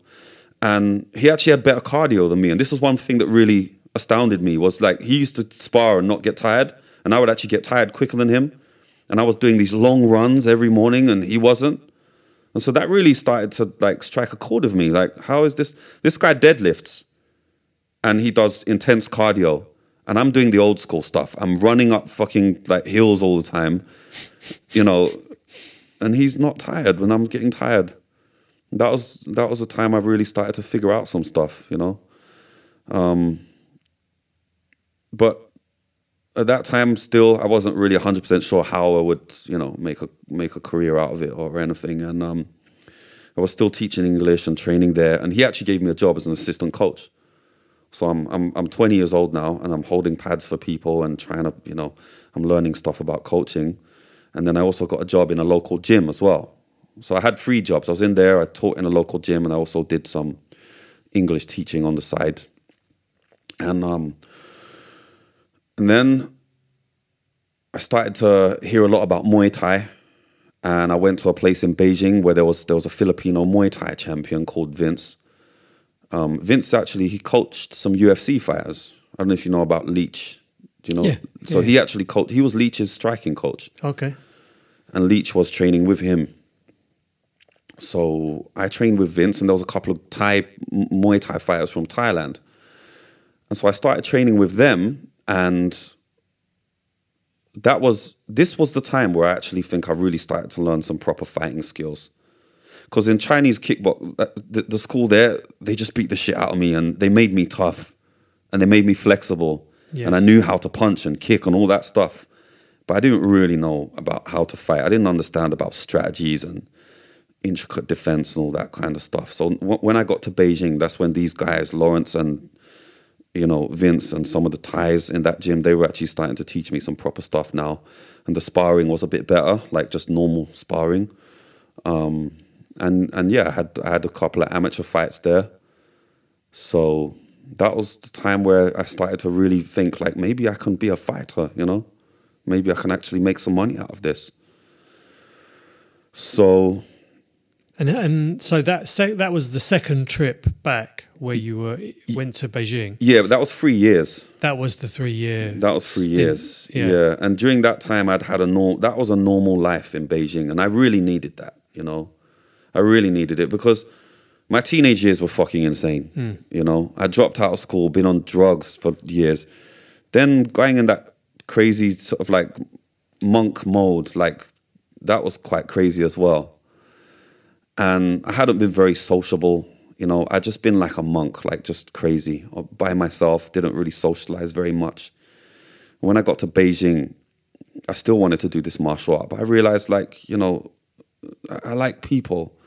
And he actually had better cardio than me. And this is one thing that really astounded me was like he used to spar and not get tired, and I would actually get tired quicker than him. And I was doing these long runs every morning, and he wasn't. And so that really started to like strike a chord with me. Like, how is this? This guy deadlifts, and he does intense cardio, and I'm doing the old school stuff. I'm running up fucking like hills all the time, you know, and he's not tired when I'm getting tired. That was that was the time I really started to figure out some stuff, you know. Um, but at that time, still, I wasn't really 100% sure how I would, you know, make a make a career out of it or anything. And um, I was still teaching English and training there. And he actually gave me a job as an assistant coach. So I'm I'm I'm 20 years old now, and I'm holding pads for people and trying to, you know, I'm learning stuff about coaching. And then I also got a job in a local gym as well. So I had three jobs. I was in there, I taught in a local gym, and I also did some English teaching on the side. And um, and then I started to hear a lot about Muay Thai. And I went to a place in Beijing where there was there was a Filipino Muay Thai champion called Vince. Um, Vince actually he coached some UFC fighters. I don't know if you know about Leech. Do you know? Yeah, So yeah. he actually coached. He was Leech's striking coach, Okay. and Leech was training with him. So I trained with Vince, and there was a couple of Thai Muay Thai fighters from Thailand, and so I started training with them, and that was this was the time where I actually think I really started to learn some proper fighting skills. Because in Chinese kickbox, uh, the, the school there, they just beat the shit out of me, and they made me tough, and they made me flexible, and I knew how to punch and kick and all that stuff. But I didn't really know about how to fight. I didn't understand about strategies and intricate defense and all that kind of stuff. So when I got to Beijing, that's when these guys, Lawrence and you know Vince and some of the Thais in that gym, they were actually starting to teach me some proper stuff now, and the sparring was a bit better, like just normal sparring. Um, and and yeah, I had I had a couple of amateur fights there. So that was the time where I started to really think like maybe I can be a fighter, you know, maybe I can actually make some money out of this. So And and so that se- that was the second trip back where you were went to Beijing. yeah, that was three years. That was the three year. That was three stint. years. Yeah. Yeah. And during that time, I'd had a norm. That was a normal life in Beijing, and I really needed that. You know, I really needed it because my teenage years were fucking insane. Hmm. You know, I dropped out of school, been on drugs for years, then going in that crazy sort of like monk mode, like that was quite crazy as well. And I hadn't been very sociable. You know, I'd just been like a monk, like just crazy uh, by myself, didn't really socialize very much. When I got to Beijing, I still wanted to do this martial art, but I realized, like, you know, I, I like people.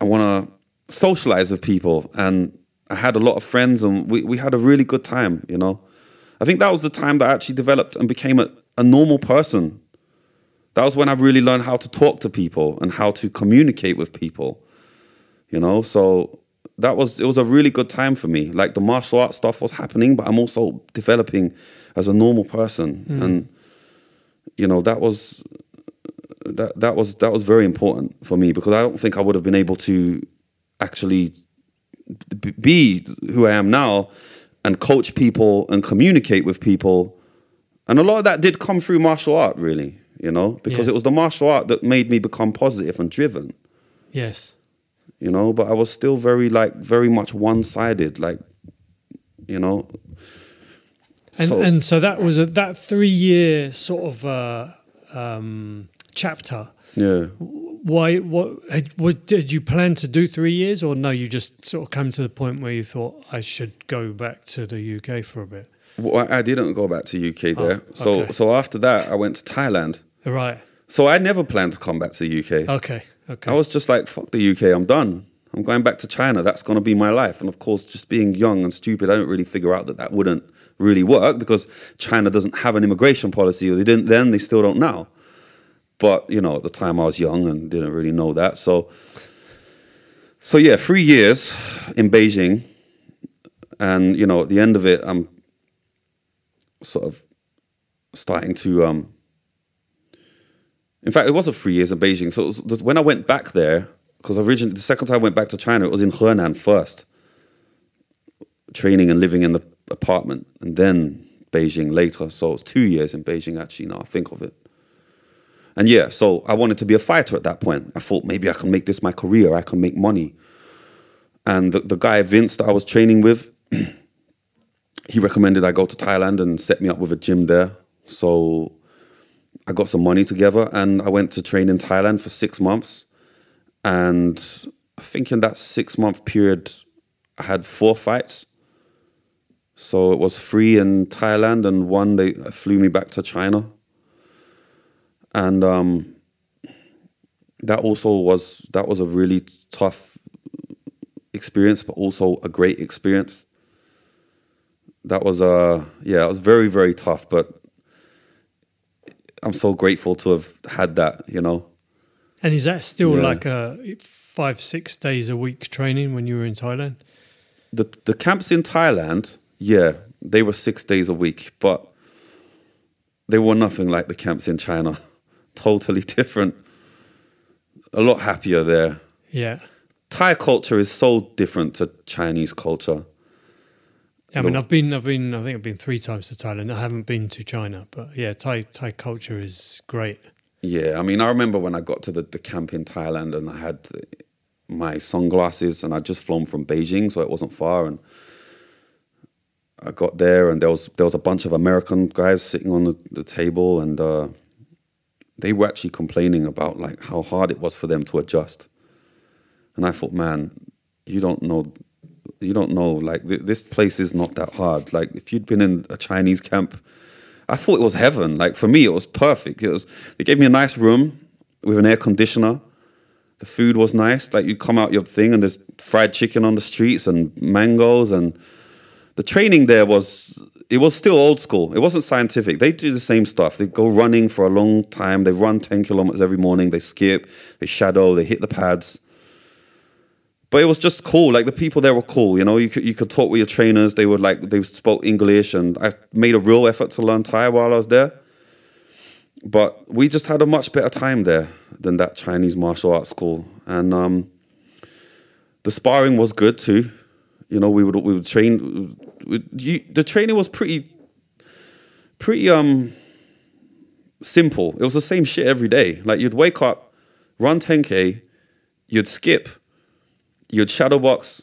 I want to socialize with people. And I had a lot of friends and we, we had a really good time, you know. I think that was the time that I actually developed and became a, a normal person. That was when I really learned how to talk to people and how to communicate with people, you know. So that was it was a really good time for me. Like the martial arts stuff was happening, but I'm also developing as a normal person, mm. and you know that was that that was that was very important for me because I don't think I would have been able to actually be who I am now and coach people and communicate with people. And a lot of that did come through martial art, really, you know, because Yeah. it was the martial art that made me become positive and driven, Yes. You know, but I was still very, like, very much one sided, like, you know. And So- and so that was a that three year sort of uh, um, chapter. Yeah. Why? What? Had, was, did you plan to do three years, or no? You just sort of come to the point where you thought I should go back to the UK for a bit. Well, I didn't go back to UK there. so, Oh, okay. so after that, I went to Thailand. Right. So I never planned to come back to the UK. Okay. Okay. I was just like, fuck the UK, I'm done. I'm going back to China. That's going to be my life. And of course, just being young and stupid, I didn't really figure out that that wouldn't really work because China doesn't have an immigration policy, or they didn't then, they still don't now. But you know, at the time I was young and didn't really know that. So, so yeah, three years in Beijing, and you know, at the end of it, I'm sort of starting to. Um, in fact, it wasn't three years in Beijing. So it was, when I went back there, because originally the second time I went back to China, it was in Henan first, training and living in the apartment, and then Beijing later. So it's two years in Beijing actually. Now I think of it. And yeah, so I wanted to be a fighter at that point. I thought maybe I can make this my career. I can make money. And the, the guy Vince that I was training with, he recommended I go to Thailand and set me up with a gym there. So I got some money together and I went to train in Thailand for six months. And I think in that six month period, I had four fights. So it was three in Thailand and one they flew me back to China. And um, that also was that was a really tough experience, but also a great experience. That was uh yeah, it was very, very tough, but I'm so grateful to have had that, you know. And is that still Yeah. like a five, six days a week training when you were in Thailand? the the camps in Thailand, yeah, they were six days a week, but they were nothing like the camps in China. totally different. A lot happier there. Yeah. Thai culture is so different to Chinese culture. I mean, I've been, I've been, I think I've been three times to Thailand. I haven't been to China, but yeah, Thai Thai culture is great. Yeah, I mean, I remember when I got to the, the camp in Thailand and I had my sunglasses and I'd just flown from Beijing, so it wasn't far. And I got there and there was there was a bunch of American guys sitting on the, the table and uh, they were actually complaining about like how hard it was for them to adjust. And I thought, man, you don't know, you don't know. Like th- this place is not that hard. Like if you'd been in a Chinese camp, I thought it was heaven. Like for me, it was perfect. It was. They gave me a nice room with an air conditioner. The food was nice. Like you come out your thing and there's fried chicken on the streets and mangoes and the training there was it was still old school. It wasn't scientific. They do the same stuff. They go running for a long time. They run ten kilometers every morning. They skip. They shadow. They hit the pads. But it was just cool. Like the people there were cool. You know, you could you could talk with your trainers. They would like they spoke English, and I made a real effort to learn Thai while I was there. But we just had a much better time there than that Chinese martial arts school, and um, the sparring was good too. You know, we would we would train. You, the training was pretty, pretty um simple. It was the same shit every day. Like you'd wake up, run 10k, you'd skip, you'd shadow box,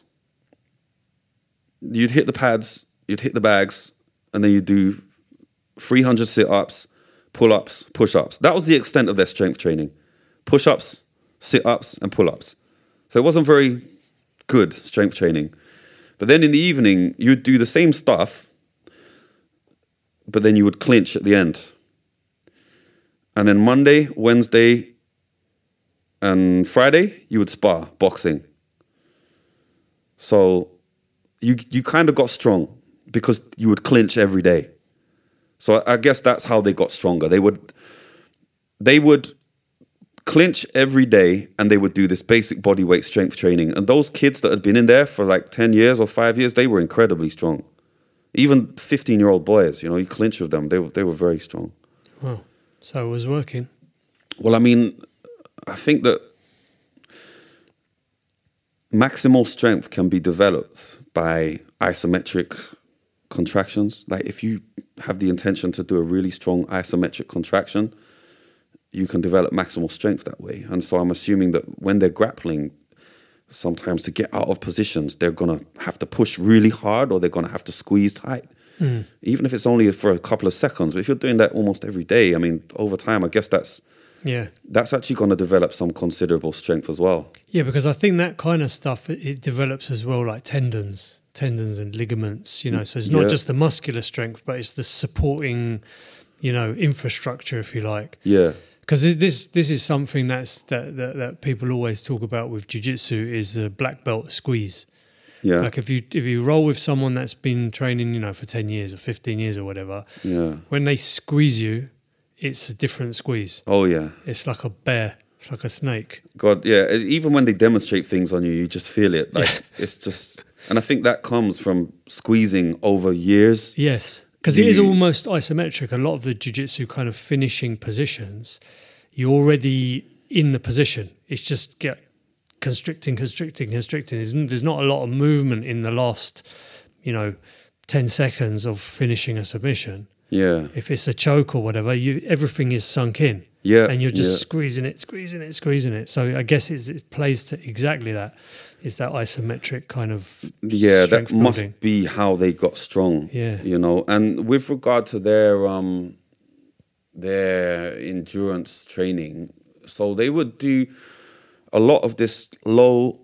you'd hit the pads, you'd hit the bags, and then you'd do 300 sit ups, pull ups, push ups. That was the extent of their strength training push ups, sit ups, and pull ups. So it wasn't very good strength training. But then in the evening, you'd do the same stuff, but then you would clinch at the end. And then Monday, Wednesday, and Friday, you would spar boxing. So you you kind of got strong because you would clinch every day. So I guess that's how they got stronger. They would they would clinch every day and they would do this basic body weight strength training. And those kids that had been in there for like 10 years or 5 years, they were incredibly strong. Even 15-year-old boys, you know, you clinch with them, they were, they were very strong. Wow. So it was working. Well, I mean, I think that maximal strength can be developed by isometric contractions. Like if you have the intention to do a really strong isometric contraction, you can develop maximal strength that way. And so I'm assuming that when they're grappling, sometimes to get out of positions, they're gonna have to push really hard or they're gonna have to squeeze tight. Hmm. Even if it's only for a couple of seconds. But if you're doing that almost every day, I mean, over time, I guess that's Yeah. that's actually going to develop some considerable strength as well. Yeah, because I think that kind of stuff it, it develops as well, like tendons, tendons and ligaments. You know, so it's not Yeah. just the muscular strength, but it's the supporting, you know, infrastructure, if you like. Yeah, Because this this is something that's that, that that people always talk about with jiu-jitsu is a black belt squeeze. yeah, Like if you if you roll with someone that's been training, you know, for ten years or fifteen years or whatever, yeah, when they squeeze you, it's a different squeeze. Oh yeah, It's like a bear. It's like a snake. God, yeah. Even when they demonstrate things on you, you just feel it. Like it's just, and I think that comes from squeezing over years. Yes, because it is almost isometric. A lot of the jiu-jitsu kind of finishing positions, you're already in the position. It's just get constricting, constricting, constricting. There's, there's not a lot of movement in the last, you know, ten seconds of finishing a submission. Yeah, If it's a choke or whatever, you everything is sunk in. Yeah, and you're just yeah. squeezing it, squeezing it, squeezing it. So I guess it's, it plays to exactly that. Is that isometric kind of yeah. That strength must be how they got strong. Yeah. you know. And with regard to their um, their endurance training, so they would do a lot of this low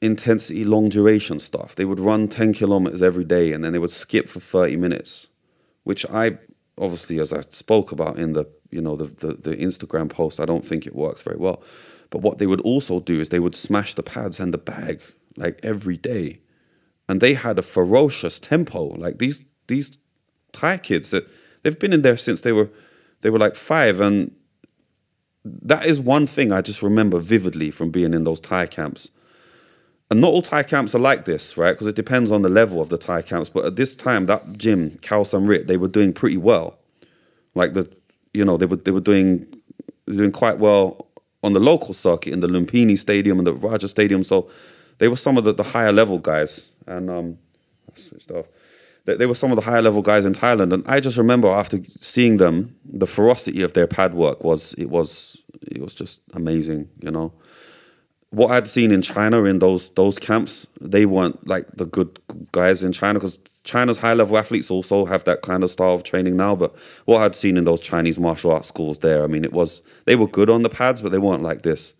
intensity, long duration stuff. They would run 10 kilometers every day and then they would skip for 30 minutes, which I obviously, as I spoke about in the, you know, the, the, the Instagram post, I don't think it works very well. But what they would also do is they would smash the pads and the bag like every day. And they had a ferocious tempo. Like these, these Thai kids that they've been in there since they were, they were like five and that is one thing I just remember vividly from being in those Thai camps. And not all Thai camps are like this, right? Because it depends on the level of the Thai camps. But at this time, that gym, Kaewsamrit, they were doing pretty well. Like the, you know, they were they were doing doing quite well on the local circuit in the Lumpini Stadium and the Raja Stadium. So they were some of the, the higher level guys. And um, I switched off. They, they were some of the higher level guys in Thailand. And I just remember after seeing them, the ferocity of their pad work was it was it was just amazing, you know what I'd seen in China in those those camps, they weren't like the good guys in China because China's high level athletes also have that kind of style of training now. But what I'd seen in those Chinese martial arts schools there, I mean, it was they were good on the pads, but they weren't like this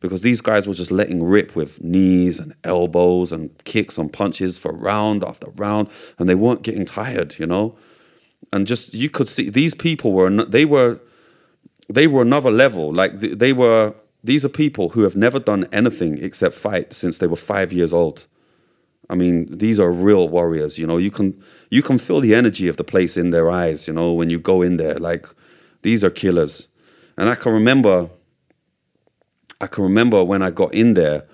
because these guys were just letting rip with knees and elbows and kicks and punches for round after round, and they weren't getting tired, you know. And just you could see these people were they were they were another level. Like th- they were, these are people who have never done anything except fight since they were five years old. I mean, these are real warriors. You know, you can you can feel the energy of the place in their eyes. You know, when you go in there, like these are killers. And I can remember, I can remember when I got in there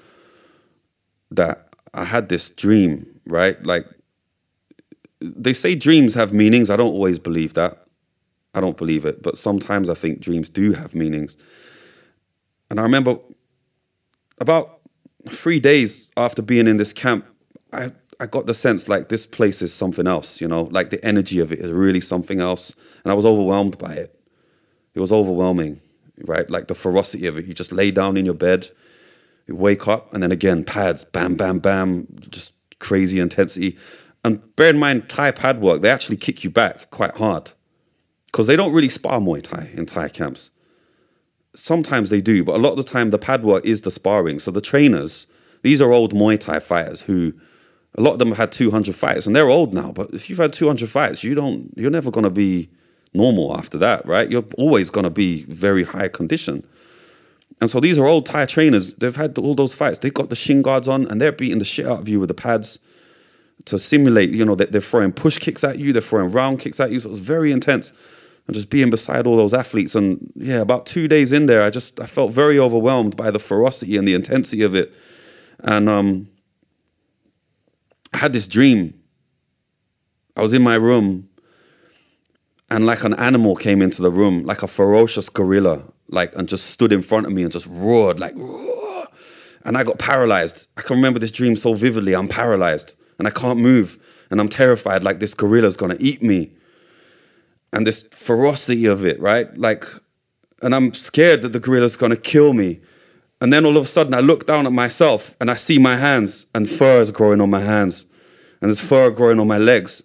that I had this dream. Right, like they say dreams have meanings. I don't always believe that. I don't believe it, but sometimes I think dreams do have meanings. And I remember about three days after being in this camp, I, I got the sense like this place is something else, you know, like the energy of it is really something else. And I was overwhelmed by it. It was overwhelming, right? Like the ferocity of it. You just lay down in your bed, you wake up, and then again, pads, bam, bam, bam, just crazy intensity. And bear in mind, Thai pad work, they actually kick you back quite hard because they don't really spar Muay Thai in Thai camps. Sometimes they do, but a lot of the time the pad work is the sparring. So the trainers, these are old Muay Thai fighters who, a lot of them have had 200 fights and they're old now. But if you've had 200 fights, you don't, you're never going to be normal after that, right? You're always going to be very high condition. And so these are old Thai trainers. They've had all those fights. They've got the shin guards on and they're beating the shit out of you with the pads to simulate, you know, that they're throwing push kicks at you, they're throwing round kicks at you. So it's very intense. And just being beside all those athletes. And yeah, about two days in there, I just I felt very overwhelmed by the ferocity and the intensity of it. And um I had this dream. I was in my room and like an animal came into the room, like a ferocious gorilla, like and just stood in front of me and just roared, like. And I got paralyzed. I can remember this dream so vividly. I'm paralyzed and I can't move. And I'm terrified, like this gorilla's gonna eat me. And this ferocity of it, right? Like, and I'm scared that the gorilla's gonna kill me. And then all of a sudden I look down at myself and I see my hands and fur is growing on my hands. And there's fur growing on my legs.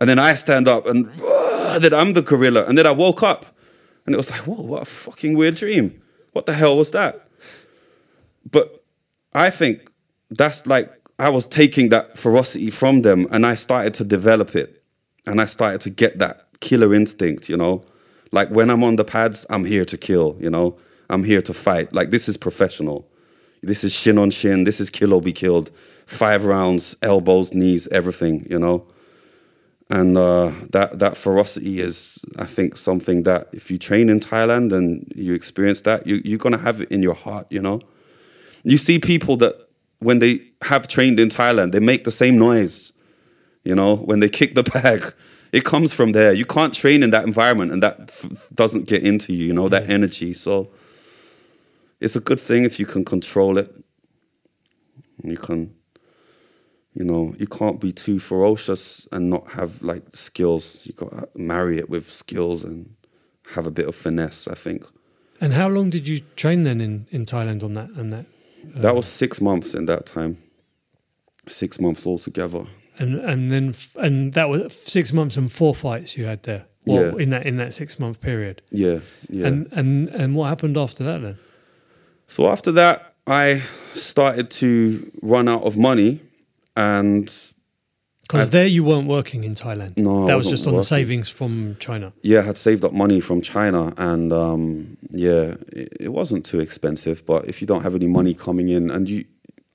And then I stand up and "Rah!" then I'm the gorilla. And then I woke up and it was like, whoa, what a fucking weird dream. What the hell was that? But I think that's like I was taking that ferocity from them and I started to develop it. And I started to get that killer instinct, you know? Like when I'm on the pads, I'm here to kill, you know? I'm here to fight. Like this is professional. This is shin on shin. This is kill or be killed. Five rounds, elbows, knees, everything, you know? and uh, that that ferocity is, I think, something that if you train in Thailand and you experience that, you, you're gonna have it in your heart. You know, you see people that when they have trained in Thailand, they make the same noise. You know, when they kick the bag, it comes from there. You can't train in that environment, and that f- doesn't get into you. You know that energy. So it's a good thing if you can control it. You can, you know, you can't be too ferocious and not have like skills. You got to marry it with skills and have a bit of finesse. I think And how long did you train then in, in Thailand on that? And that, that um, was six months in that time. Six months altogether. And and then f- and that was six months and four fights you had there. Well, Yeah. in that in that six month period. Yeah, yeah. And and and what happened after that then? So after that, I started to run out of money, and Because there you weren't working in Thailand. No, that was just on the savings from China. yeah, I had saved up money from China, and um, yeah, it, it wasn't too expensive. But if you don't have any money coming in, and you,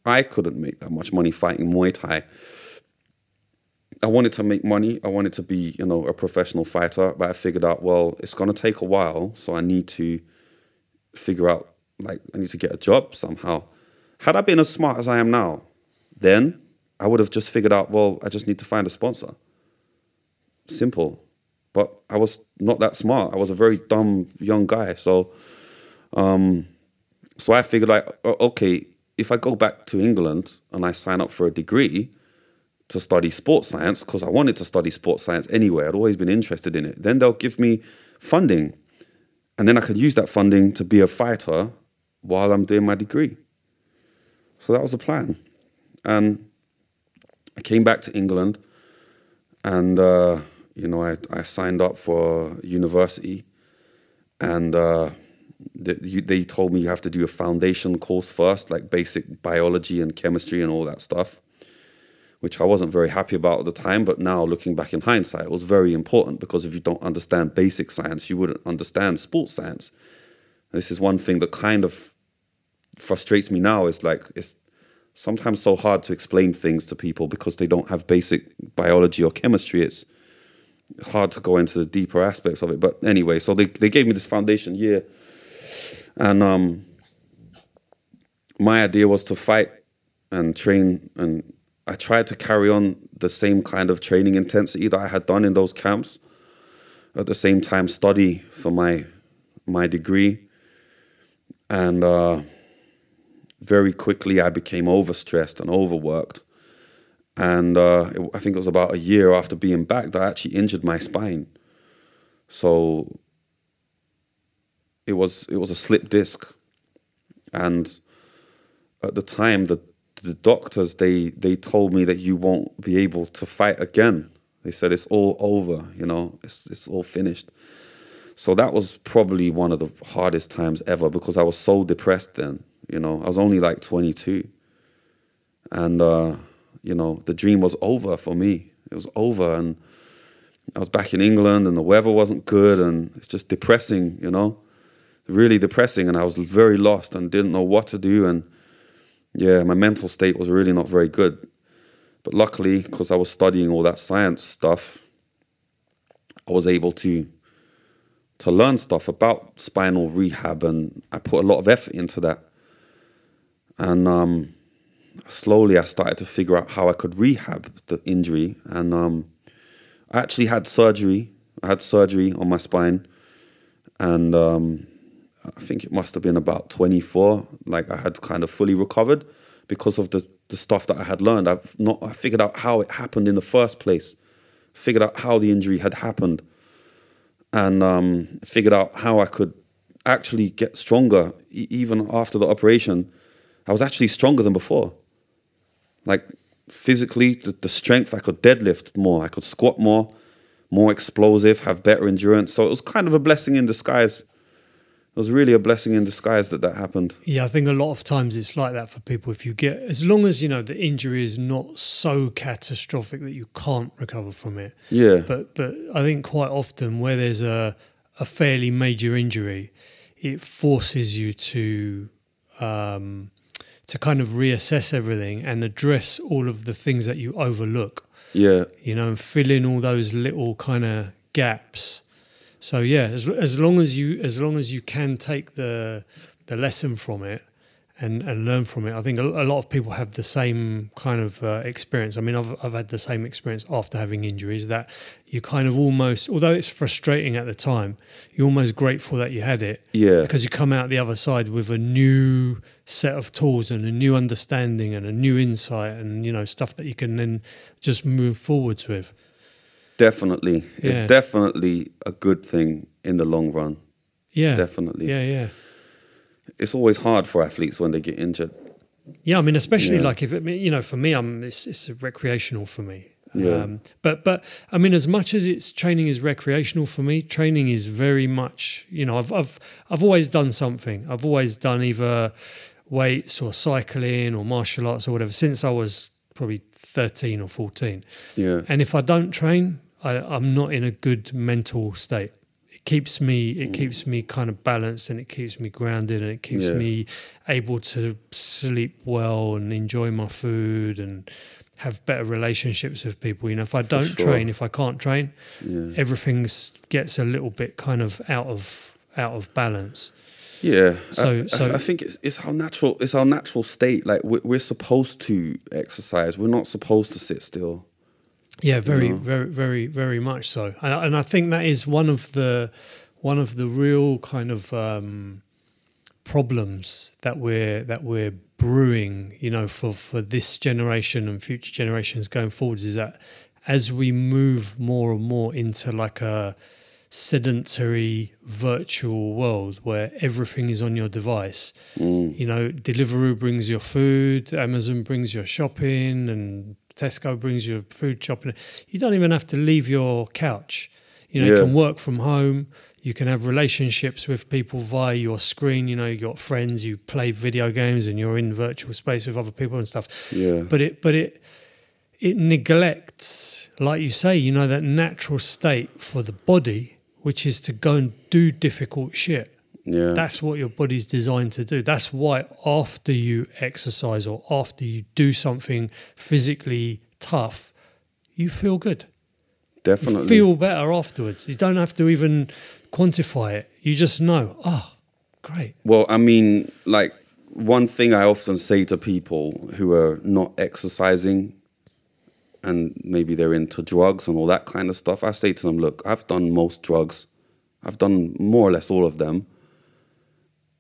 I couldn't make that much money fighting Muay Thai. I wanted to make money. I wanted to be, you know, a professional fighter. But I figured out, well, it's to take a while, so I need to figure out, like, I need to get a job somehow. Had I been as smart as I am now, then I would have just figured out, well, I just need to find a sponsor. Simple. But I was not that smart. I was a very dumb young guy. So, um, so I figured, like, okay, if I go back to England and I sign up for a degree to study sports science, because I wanted to study sports science anyway, I'd always been interested in it. Then they'll give me funding, and then I could use that funding to be a fighter while I'm doing my degree. So that was the plan, and I came back to England, and uh, you know I, I signed up for university, and uh, they, they told me you have to do a foundation course first, like basic biology and chemistry and all that stuff, which I wasn't very happy about at the time. But now looking back in hindsight, it was very important because if you don't understand basic science, you wouldn't understand sports science. This is one thing that kind of frustrates me now. Is like it's sometimes so hard to explain things to people because they don't have basic biology or chemistry. It's hard to go into the deeper aspects of it. But anyway, so they, they gave me this foundation year. And um, my idea was to fight and train. And I tried to carry on the same kind of training intensity that I had done in those camps. At the same time, study for my my degree. And uh, very quickly, I became overstressed and overworked. And uh, it, I think it was about a year after being back that I actually injured my spine. So it was it was a slip disc, and at the time the the doctors they they told me that you won't be able to fight again. They said it's all over, you know, it's it's all finished. So that was probably one of the hardest times ever because I was so depressed then. You know, I was only like 22, and uh, you know the dream was over for me. It was over, and I was back in England, and the weather wasn't good, and it's just depressing. You know, really depressing, and I was very lost and didn't know what to do, and yeah, my mental state was really not very good. But luckily, because I was studying all that science stuff, I was able to to learn stuff about spinal rehab, and I put a lot of effort into that. And um, slowly, I started to figure out how I could rehab the injury, and um, I actually had surgery. I had surgery on my spine, and um, I think it must have been about 24. Like I had kind of fully recovered because of the, the stuff that I had learned. I've not I figured out how it happened in the first place, figured out how the injury had happened, and um, figured out how I could actually get stronger e- even after the operation. I was actually stronger than before. Like physically, the, the strength I could deadlift more, I could squat more, more explosive, have better endurance. So it was kind of a blessing in disguise. It was really a blessing in disguise that that happened. Yeah, I think a lot of times it's like that for people. If you get, as long as you know the injury is not so catastrophic that you can't recover from it. Yeah. But but I think quite often where there's a a fairly major injury, it forces you to um, to kind of reassess everything and address all of the things that you overlook. Yeah. you know, and fill in all those little kind of gaps. So yeah, as as long as you as long as you can take the the lesson from it and and learn from it, I think a, a lot of people have the same kind of uh, experience. I mean, I've I've had the same experience after having injuries that you kind of almost, although it's frustrating at the time, you're almost grateful that you had it Yeah. because you come out the other side with a new set of tools and a new understanding and a new insight and you know stuff that you can then just move forwards with. Definitely. Yeah. It's definitely a good thing in the long run. Yeah, Definitely. Yeah, yeah, It's always hard for athletes when they get injured. yeah. I mean, especially Yeah. like if it, you know, for me, I'm it's, it's recreational for me. Yeah. Um, but but I mean, as much as it's training is recreational for me, training is very much you know I've I've I've always done something. I've always done either weights or cycling or martial arts or whatever since I was probably thirteen or fourteen. Yeah. And if I don't train, I, I'm not in a good mental state. It keeps me it mm. keeps me kind of balanced and it keeps me grounded and it keeps Yeah. me able to sleep well and enjoy my food and have better relationships with people. You know, if I don't sure. train, if I can't train, Yeah. everything gets a little bit kind of out of out of balance. Yeah. So- I, I- so- I, think it's, it's our natural it's our natural state. Like we're, we're supposed to exercise. We're not supposed to sit still. Yeah, very, know? very, very, very much so. And, I- and I think that is one of the one of the real kind of um, problems that we're that we're brewing. You know, for for this generation and future generations going forwards, is that as we move more and more into like a sedentary virtual world where everything is on your device you know deliveroo brings your food amazon brings your shopping and tesco brings your food shopping you don't even have to leave your couch. You know you can work from home. You can have relationships with people via your screen. You know you got friends you play video games and you're in virtual space with other people and stuff. Yeah. but it but it it neglects like you say you know that natural state for the body which is to go and do difficult shit Yeah. that's what your body's designed to do. That's why after you exercise or after you do something physically tough, you feel good. You Definitely. feel better afterwards. You don't have to even quantify it. You just know, oh, great. Well, I mean, like one thing I often say to people who are not exercising and maybe they're into drugs and all that kind of stuff, I say to them, look, I've done most drugs. I've done more or less all of them.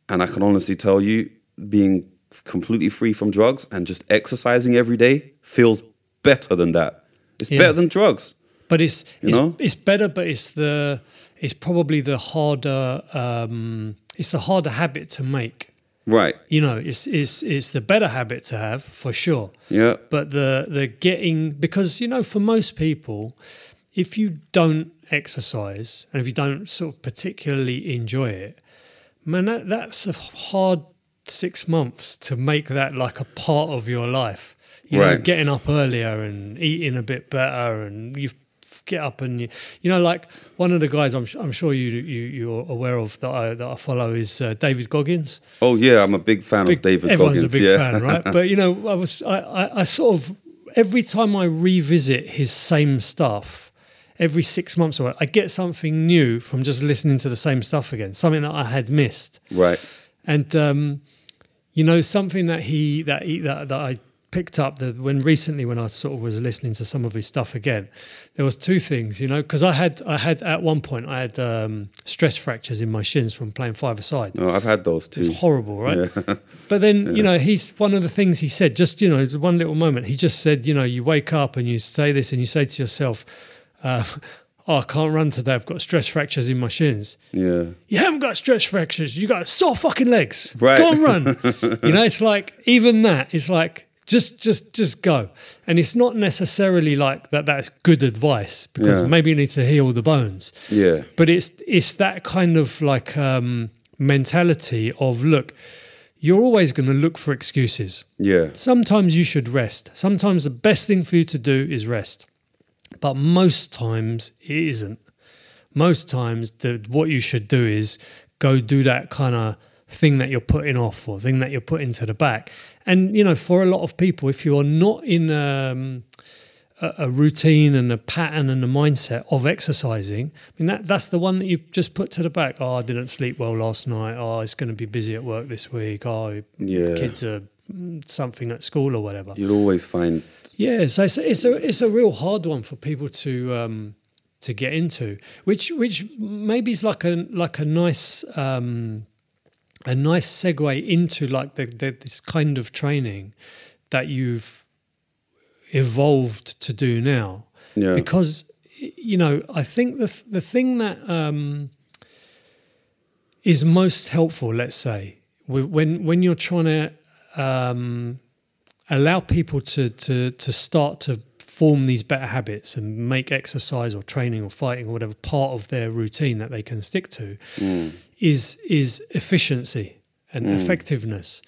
And I can honestly tell you, being completely free from drugs and just exercising every day feels better than that. It's Yeah. better than drugs. But it's You it's, know? it's better, but it's the it's probably the harder um, it's the harder habit to make. Right. You know, it's it's it's the better habit to have for sure. Yeah. but the the getting because you know for most people if you don't exercise and if you don't sort of particularly enjoy it man that, that's a hard six months to make that like a part of your life you know getting up earlier and eating a bit better and you get up and you, you know like one of the guys I'm, I'm sure you, you you're aware of that I, that I follow is uh, David Goggins Oh, yeah, I'm a big fan big- of David everyone's Goggins. a big yeah. fan, right? But you know, I was I, I, I sort of every time I revisit his same stuff, every six months or what, I get something new from just listening to the same stuff again, something that I had missed. right. And um, you know, something that he that he that, that I picked up that when recently when I sort of was listening to some of his stuff again, there was two things, you know, because I had I had at one point I had um, stress fractures in my shins from playing five aside. No, I've had those too. It's horrible, right? Yeah. But then, you know, he's one of the things he said, just, you know, it's one little moment, he just said, you know, you wake up and you say this and you say to yourself, uh, oh, I can't run today. I've got stress fractures in my shins. Yeah. You haven't got stress fractures. You got sore fucking legs. Right. Go and run. you know, it's like, even that, it's like, just, just, just go. And it's not necessarily like that. That's good advice because Yeah. maybe you need to heal the bones Yeah. but it's it's that kind of like um, mentality of look you're always going to look for excuses Yeah. sometimes you should rest sometimes the best thing for you to do is rest but most times it isn't most times the, what you should do is go do that kind of thing that you're putting off or thing that you're putting to the back and you know for a lot of people if you're not in um, a, a routine and a pattern and a mindset of exercising, I mean that that's the one that you just put to the back. Oh, I didn't sleep well last night. Oh, it's going to be busy at work this week. Oh, Yeah. kids are mm, something at school or whatever. You'll always find Yeah, so it's, it's a it's a real hard one for people to um, to get into, which which maybe is like a like a nice um, a nice segue into like the, the this kind of training that you've evolved to do now, yeah. because you know I think the the thing that um, is most helpful, let's say, when when you're trying to um, allow people to to to start to form these better habits and make exercise or training or fighting or whatever part of their routine that they can stick to Mm. is is efficiency and effectiveness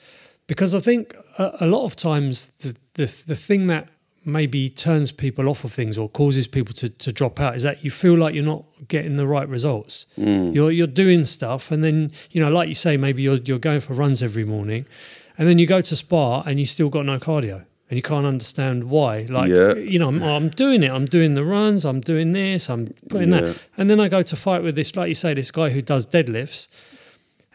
because I think a, a lot of times the, the the thing that maybe turns people off of things or causes people to, to drop out is that you feel like you're not getting the right results. You're you're doing stuff and then you know like you say maybe you're you're going for runs every morning and then you go to spar and you still got no cardio and you can't understand why like Yeah. you know I'm, I'm doing it I'm doing the runs I'm doing this I'm putting Yeah. that and then I go to fight with this like you say this guy who does deadlifts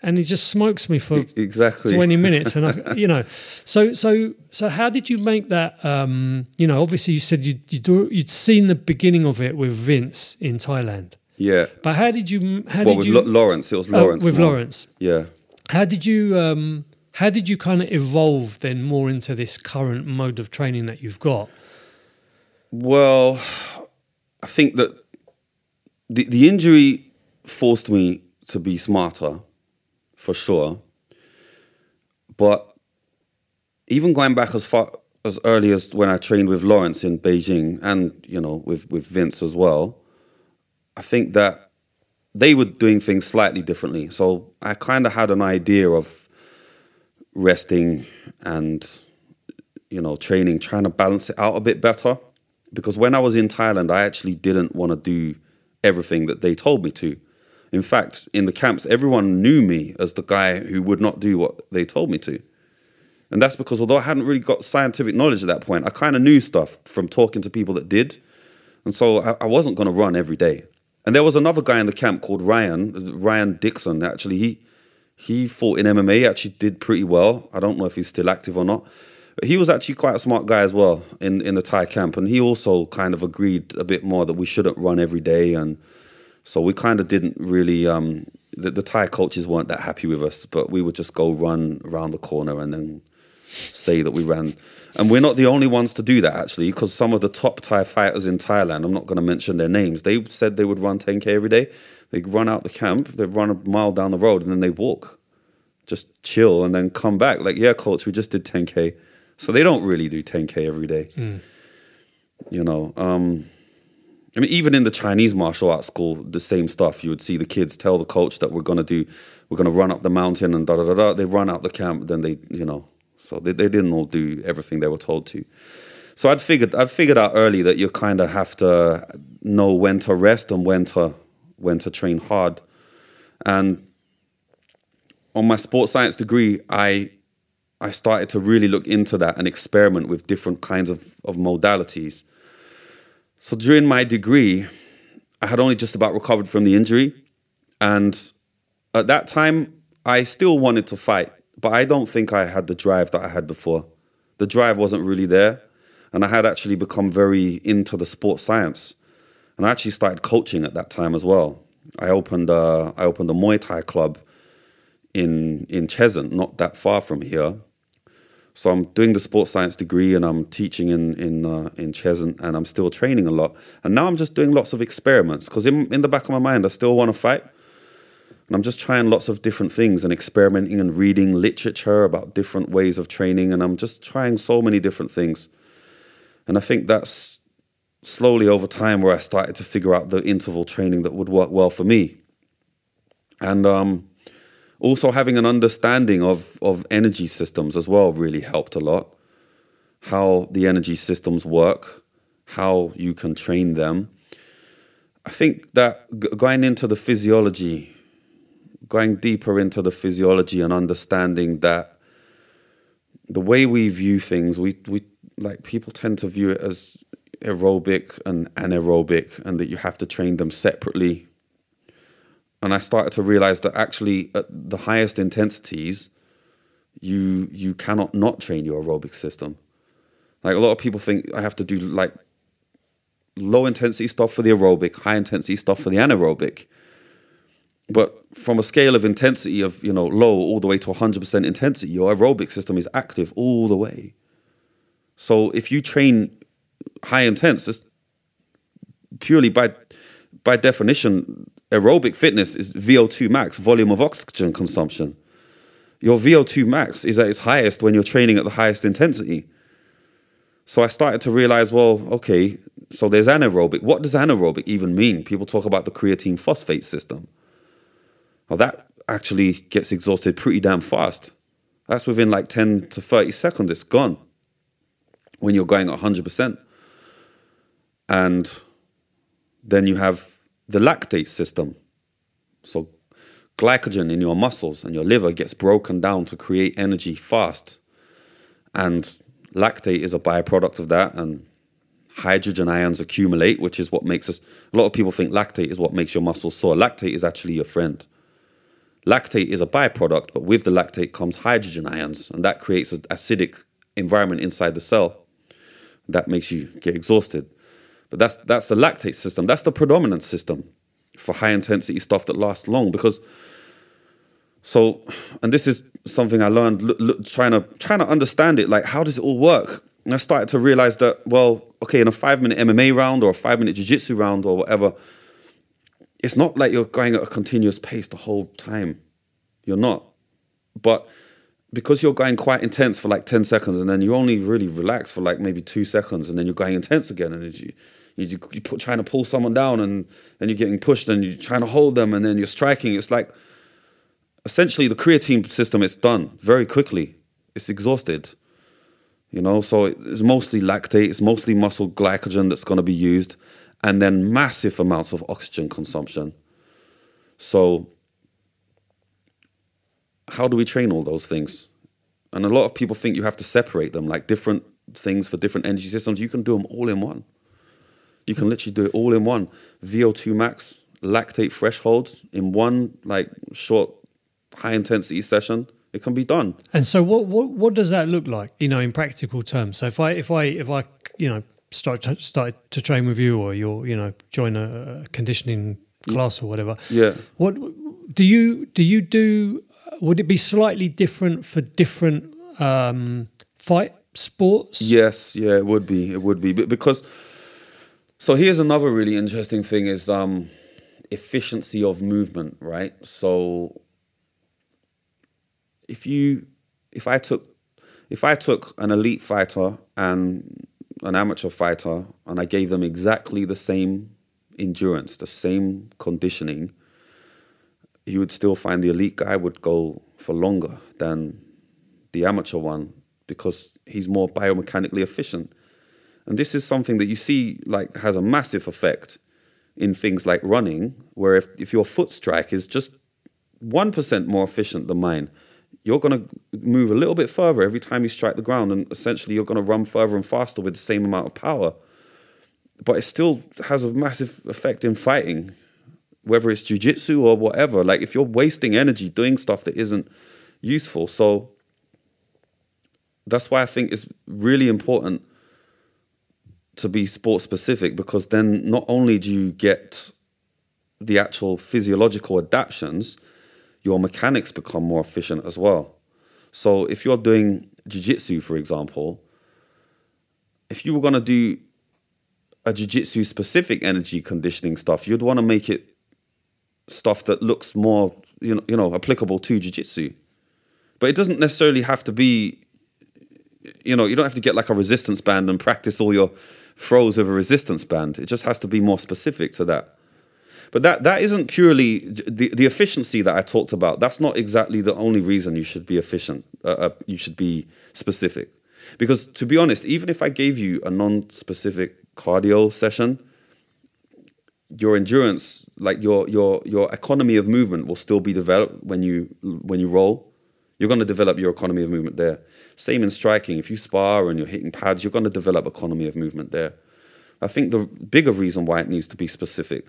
and he just smokes me for exactly 20 minutes and I, you know so so so how did you make that um you know obviously you said you you do you'd seen the beginning of it with Vince in Thailand Yeah. but how did you how Well, did with you Lawrence, it was oh, Lawrence. with more. Lawrence Yeah. how did you um how did you kind of evolve then more into this current mode of training that you've got Well, I think that the the injury forced me to be smarter, for sure. But even going back as far as early as when I trained with Lawrence in Beijing, and you know with with Vince as well, I think that they were doing things slightly differently. So I kind of had an idea of resting and you know training, trying to balance it out a bit better because when I was in Thailand, I actually didn't want to do everything that they told me to. In fact, in the camps, everyone knew me as the guy who would not do what they told me to. And that's because although I hadn't really got scientific knowledge at that point, I kind of knew stuff from talking to people that did. And so I, I wasn't going to run every day. And there was another guy in the camp called Ryan, Ryan Dixon. Actually, he he fought in MMA, actually did pretty well. I don't know if he's still active or not. But he was actually quite a smart guy as well in, in the Thai camp. And he also kind of agreed a bit more that we shouldn't run every day. And so we kind of didn't really, um, the, the Thai coaches weren't that happy with us, but we would just go run around the corner and then say that we ran. And we're not the only ones to do that actually, because some of the top Thai fighters in Thailand, I'm not going to mention their names, they said they would run 10K every day. They'd run out the camp, they'd run a mile down the road, and then they'd walk, just chill, and then come back. Like, yeah, coach, we just did 10K. So they don't really do 10K every day. You know, um, I mean, even in the Chinese martial arts school, the same stuff. You would see the kids tell the coach that we're going to do, we're going to run up the mountain and da da da da. They run out the camp, then they, you know, so they, they didn't all do everything they were told to. So I'd figured I'd figured out early that you kind of have to know when to rest and when to when to train hard. And on my sports science degree, I I started to really look into that and experiment with different kinds of, of modalities. So during my degree, I had only just about recovered from the injury. And at that time, I still wanted to fight, but I don't think I had the drive that I had before. The drive wasn't really there. And I had actually become very into the sports science. And I actually started coaching at that time as well. I opened a, I opened a Muay Thai club in in Cheshunt, not that far from here. So I'm doing the sports science degree and I'm teaching in in uh, in Cheshunt and I'm still training a lot. And now I'm just doing lots of experiments because in in the back of my mind I still want to fight. And I'm just trying lots of different things and experimenting and reading literature about different ways of training and I'm just trying so many different things. And I think that's slowly over time where I started to figure out the interval training that would work well for me. And um also having an understanding of of energy systems as well really helped a lot how the energy systems work how you can train them i think that going into the physiology going deeper into the physiology and understanding that the way we view things we we like people tend to view it as aerobic and anaerobic and that you have to train them separately. And I started to realize that actually at the highest intensities, you you cannot not train your aerobic system. Like a lot of people think I have to do like low intensity stuff for the aerobic, high intensity stuff for the anaerobic. But from a scale of intensity of you know low all the way to 100% intensity, your aerobic system is active all the way. So if you train high intense, it's purely by by definition, aerobic fitness is VO2 max, volume of oxygen consumption. Your VO2 max is at its highest when you're training at the highest intensity. So I started to realize, well, okay, so there's anaerobic. What does anaerobic even mean? People talk about the creatine phosphate system. Well, that actually gets exhausted pretty damn fast. That's within like 10 to 30 seconds, it's gone when you're going 100%. And then you have the lactate system. So glycogen in your muscles and your liver gets broken down to create energy fast. And lactate is a byproduct of that. And hydrogen ions accumulate, which is what makes us. A lot of people think lactate is what makes your muscles sore. Lactate is actually your friend. Lactate is a byproduct, but with the lactate comes hydrogen ions, and that creates an acidic environment inside the cell that makes you get exhausted. But that's that's the lactate system. That's the predominant system for high intensity stuff that lasts long because so and this is something I learned trying to trying to understand it like how does it all work? And I started to realize that well, okay, in a 5 minute MMA round or a 5 minute jiu-jitsu round or whatever, it's not like you're going at a continuous pace the whole time. You're not. But because you're going quite intense for like 10 seconds and then you only really relax for like maybe two seconds and then you're going intense again and you, you, put, trying to pull someone down and then you're getting pushed and you're trying to hold them and then you're striking. It's like essentially the creatine system is done very quickly. It's exhausted. You know, so it's mostly lactate, it's mostly muscle glycogen that's going to be used, and then massive amounts of oxygen consumption. So how do we train all those things? And a lot of people think you have to separate them, like different things for different energy systems. You can do them all in one. You can literally do it all in one. VO2 max, lactate threshold in one like short high intensity session. It can be done. And so, what, what what does that look like? You know, in practical terms. So if I if I if I you know start to, start to train with you, or you're you know join a conditioning class or whatever. Yeah. What do you do? You do would it be slightly different for different um, fight sports? Yes, yeah, it would be. It would be because. So here's another really interesting thing: is um, efficiency of movement, right? So if you, if I took, if I took an elite fighter and an amateur fighter, and I gave them exactly the same endurance, the same conditioning, you would still find the elite guy would go for longer than the amateur one because he's more biomechanically efficient. And this is something that you see like has a massive effect in things like running, where if, if your foot strike is just 1% more efficient than mine, you're going to move a little bit further every time you strike the ground, and essentially you're going to run further and faster with the same amount of power. But it still has a massive effect in fighting whether it's jujitsu or whatever. Like if you're wasting energy doing stuff that isn't useful, so that's why I think it's really important to be sport specific because then not only do you get the actual physiological adaptations, your mechanics become more efficient as well. So if you're doing jiu-jitsu, for example, if you were going to do a jiu-jitsu specific energy conditioning stuff, you'd want to make it stuff that looks more you know you know applicable to jiu-jitsu but it doesn't necessarily have to be you know you don't have to get like a resistance band and practice all your throws with a resistance band it just has to be more specific to that but that that isn't purely the, the efficiency that i talked about that's not exactly the only reason you should be efficient uh, uh, you should be specific because to be honest even if i gave you a non-specific cardio session your endurance, like your your your economy of movement, will still be developed when you when you roll. You're going to develop your economy of movement there. Same in striking. If you spar and you're hitting pads, you're going to develop economy of movement there. I think the bigger reason why it needs to be specific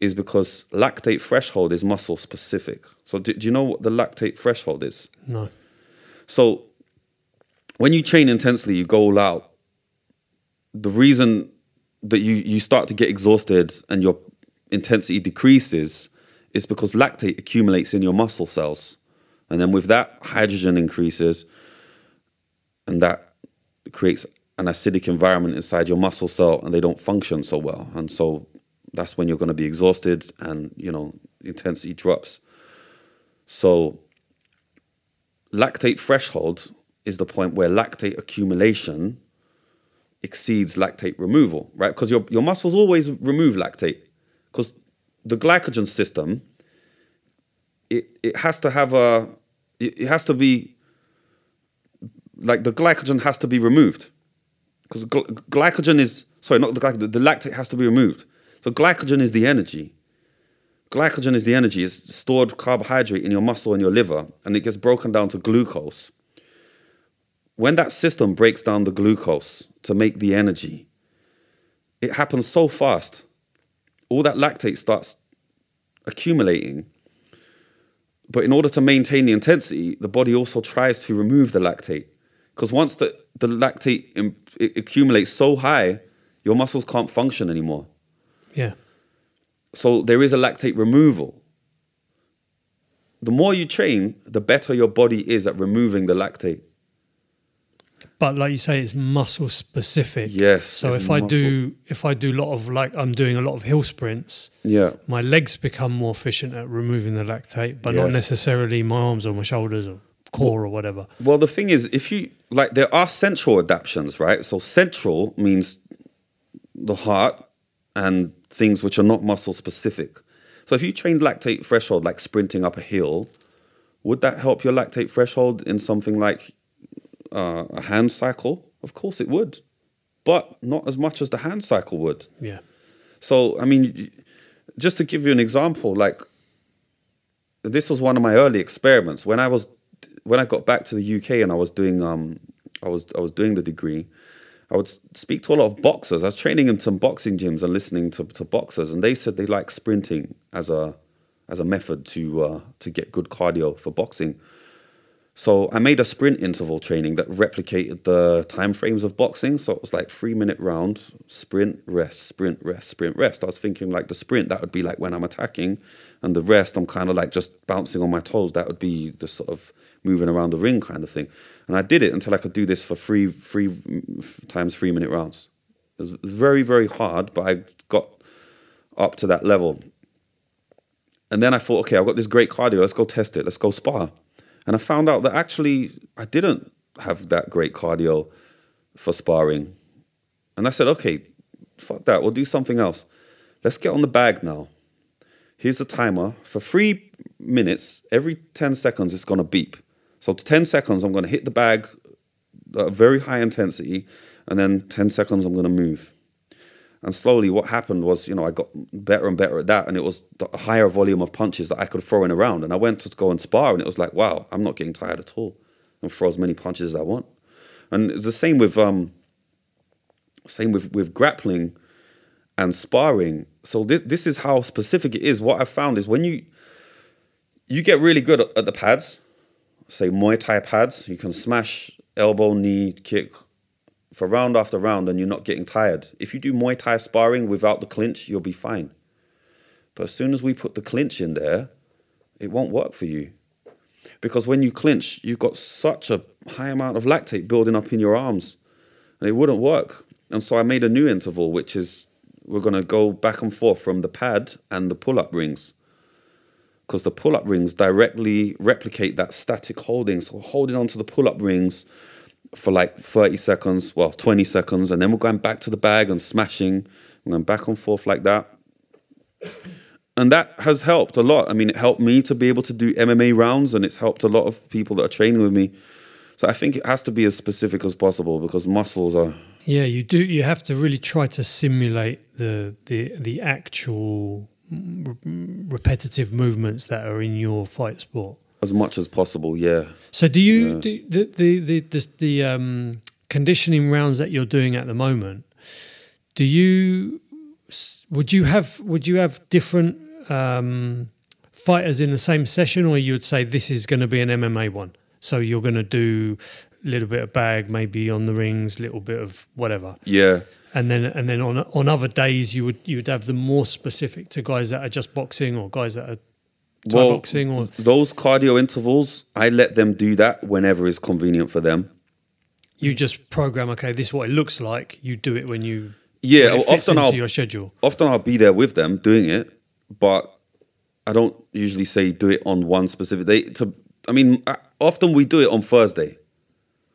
is because lactate threshold is muscle specific. So, do, do you know what the lactate threshold is? No. So, when you train intensely, you go all out. The reason that you, you start to get exhausted and your intensity decreases is because lactate accumulates in your muscle cells. And then with that, hydrogen increases, and that creates an acidic environment inside your muscle cell, and they don't function so well. And so that's when you're going to be exhausted, and you know intensity drops. So lactate threshold is the point where lactate accumulation exceeds lactate removal, right? Because your, your muscles always remove lactate. Because the glycogen system, it, it has to have a, it, it has to be, like the glycogen has to be removed. Because gl- glycogen is, sorry, not the glycogen, the lactate has to be removed. So glycogen is the energy. Glycogen is the energy, it's stored carbohydrate in your muscle and your liver, and it gets broken down to glucose. When that system breaks down the glucose to make the energy, it happens so fast. All that lactate starts accumulating. But in order to maintain the intensity, the body also tries to remove the lactate. Because once the, the lactate im- it accumulates so high, your muscles can't function anymore. Yeah. So there is a lactate removal. The more you train, the better your body is at removing the lactate. But like you say, it's muscle specific. Yes, So if I do if I do a lot of like I'm doing a lot of hill sprints, Yeah. my legs become more efficient at removing the lactate, but not necessarily my arms or my shoulders or core or whatever. Well, the thing is, if you like, there are central adaptations, right? So central means the heart and things which are not muscle specific. So if you trained lactate threshold like sprinting up a hill, would that help your lactate threshold in something like uh, a hand cycle? Of course it would, but not as much as the hand cycle would. Yeah. So, I mean, just to give you an example, like this was one of my early experiments when I was when I got back to the UK and I was doing um I was I was doing the degree. I would speak to a lot of boxers. I was training in some boxing gyms and listening to, to boxers, and they said they like sprinting as a as a method to uh, to get good cardio for boxing. So I made a sprint interval training that replicated the time frames of boxing. So it was like three minute round, sprint, rest, sprint, rest, sprint, rest. I was thinking like the sprint that would be like when I'm attacking, and the rest I'm kind of like just bouncing on my toes. That would be the sort of moving around the ring kind of thing. And I did it until I could do this for three three times three minute rounds. It was, it was very very hard, but I got up to that level. And then I thought, okay, I've got this great cardio. Let's go test it. Let's go spar. And I found out that actually I didn't have that great cardio for sparring. And I said, okay, fuck that. We'll do something else. Let's get on the bag now. Here's the timer. For three minutes, every 10 seconds, it's going to beep. So, 10 seconds, I'm going to hit the bag at very high intensity. And then 10 seconds, I'm going to move. And slowly, what happened was, you know, I got better and better at that, and it was a higher volume of punches that I could throw in around. And I went to go and spar, and it was like, wow, I'm not getting tired at all, and throw as many punches as I want. And it's the same with um, same with with grappling and sparring. So this this is how specific it is. What I found is when you you get really good at, at the pads, say Muay Thai pads, you can smash elbow, knee, kick, for round after round and you're not getting tired. If you do Muay Thai sparring without the clinch, you'll be fine. But as soon as we put the clinch in there, it won't work for you. Because when you clinch, you've got such a high amount of lactate building up in your arms, and it wouldn't work. And so I made a new interval, which is we're going to go back and forth from the pad and the pull up rings. Because the pull up rings directly replicate that static holding. So holding onto the pull up rings for like 30 seconds, well, 20 seconds, and then we're going back to the bag and smashing, and going back and forth like that. And that has helped a lot. I mean, it helped me to be able to do MMA rounds, and it's helped a lot of people that are training with me. So I think it has to be as specific as possible because muscles are. Yeah, you do. You have to really try to simulate the the the actual mm, repetitive movements that are in your fight sport. As much as possible, yeah. So, do you Yeah. do the the the the, the um, conditioning rounds that you're doing at the moment? do you would you have would you have different um, fighters in the same session, or you would say this is going to be an MMA one? So you're going to do a little bit of bag, maybe on the rings, little bit of whatever, Yeah. And then and then on on other days you would you would have them more specific to guys that are just boxing or guys that are Thai Well, boxing or Those cardio intervals, I let them do that whenever is convenient for them. you just program. Okay, this is what it looks like. You do it when you Yeah, when often into I'll your schedule. often I'll be there with them doing it, but I don't usually say do it on one specific day. To I mean, I- often we do it on Thursday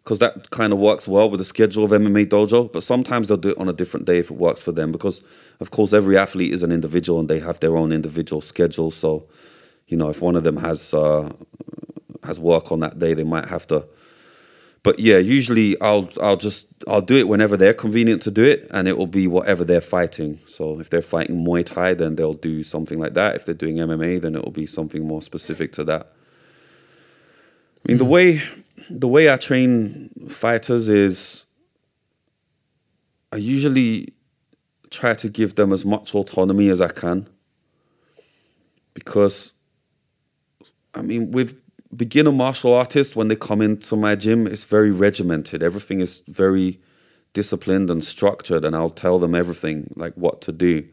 because that kind of works well with the schedule of MMA Dojo. But sometimes they'll do it on a different day if it works for them because, of course, every athlete is an individual and they have their own individual schedule. So, you know, if one of them has uh, has work on that day, they might have to but yeah, usually I'll I'll just I'll do it whenever they're convenient to do it, and it will be whatever they're fighting. So if they're fighting Muay Thai, then they'll do something like that. If they're doing MMA, then it will be something more specific to that. I mean, the way the way I train fighters is I usually try to give them as much autonomy as I can because I mean, with beginner martial artists, when they come into my gym, it's very regimented. Everything is very disciplined and structured, and I'll tell them everything, like what to do.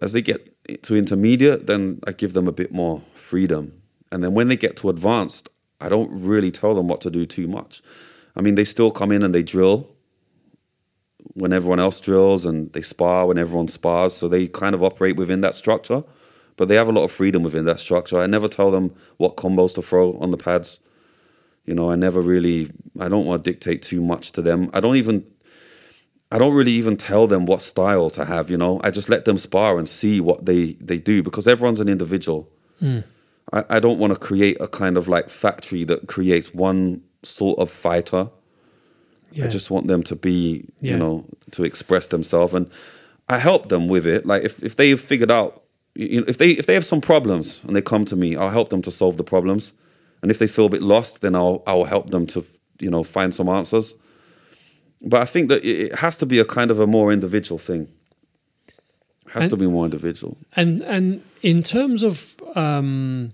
As they get to intermediate, then I give them a bit more freedom. And then when they get to advanced, I don't really tell them what to do too much. I mean, they still come in and they drill when everyone else drills, and they spar when everyone spars. So they kind of operate within that structure but they have a lot of freedom within that structure. I never tell them what combos to throw on the pads. You know, I never really, I don't want to dictate too much to them. I don't even, I don't really even tell them what style to have. You know, I just let them spar and see what they they do because everyone's an individual. Hmm. I, I don't want to create a kind of like factory that creates one sort of fighter. Yeah. I just want them to be, Yeah. you know, to express themselves, and I help them with it. Like if if they've figured out, you know, if they if they have some problems and they come to me, I'll help them to solve the problems, and if they feel a bit lost, then I'll I'll help them to you know find some answers. But I think that it has to be a kind of a more individual thing. It has And- to be more individual. And and in terms of um,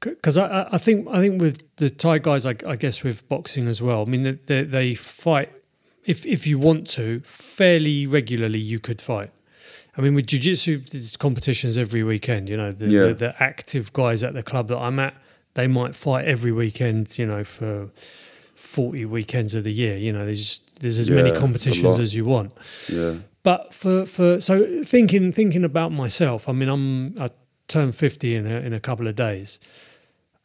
because I, I- think I think with the Thai guys, I, I guess with boxing as well. I mean, they, they, fight if if you want to fairly regularly. You could fight. I mean, with jiu-jitsu, there's competitions every weekend. You know, the, Yeah. the, the active guys at the club that I'm at, they might fight every weekend. You know, for forty weekends of the year. You know, there's there's as Yeah, many competitions as you want Yeah. but for for so thinking thinking about myself i mean i'm i turn 50 in a, in a couple of days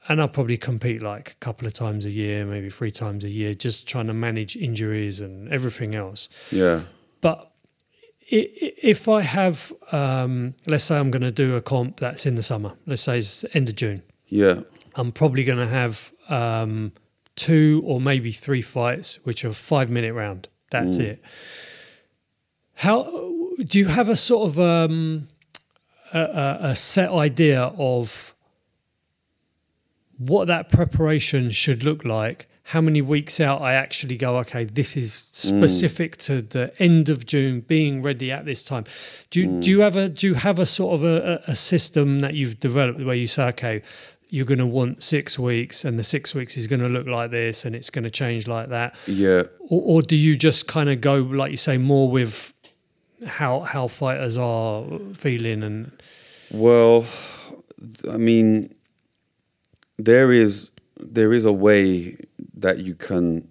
and i'll probably compete like a couple of times a year maybe three times a year just trying to manage injuries and everything else. Yeah. but if i have um, let's say i'm going to do a comp that's in the summer let's say it's end of june. Yeah. i'm probably going to have um, two or maybe three fights which are five minute round. That's it. How do you have a sort of um, a, a set idea of what that preparation should look like? How many weeks out I actually go? Okay, this is mm. specific to the end of June, being ready at this time. Do you, mm. do you have a do you have a sort of a, a a system that you've developed where you say, okay, you're going to want six weeks, and the six weeks is going to look like this, and it's going to change like that, Yeah. or, or do you just kind of go like you say more with how how fighters are feeling and Well, I mean, there is there is a way that you can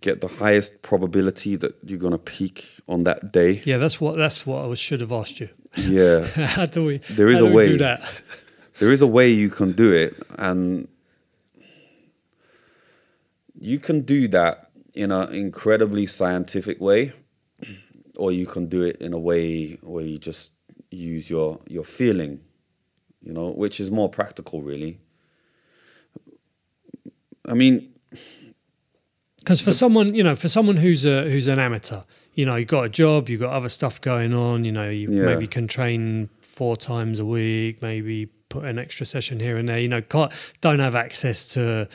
get the highest probability that you're gonna peak on that day. yeah that's what that's what I was, should have asked you Yeah, how do we There is how a do we do way. that there is a way you can do it, and you can do that in an incredibly scientific way, or you can do it in a way where you just use your your feeling, you know, which is more practical, really. I mean, because for someone you know for someone who's a who's an amateur you know you've got a job you've got other stuff going on you know you Yeah. maybe can train four times a week maybe put an extra session here and there you know can't, don't have access to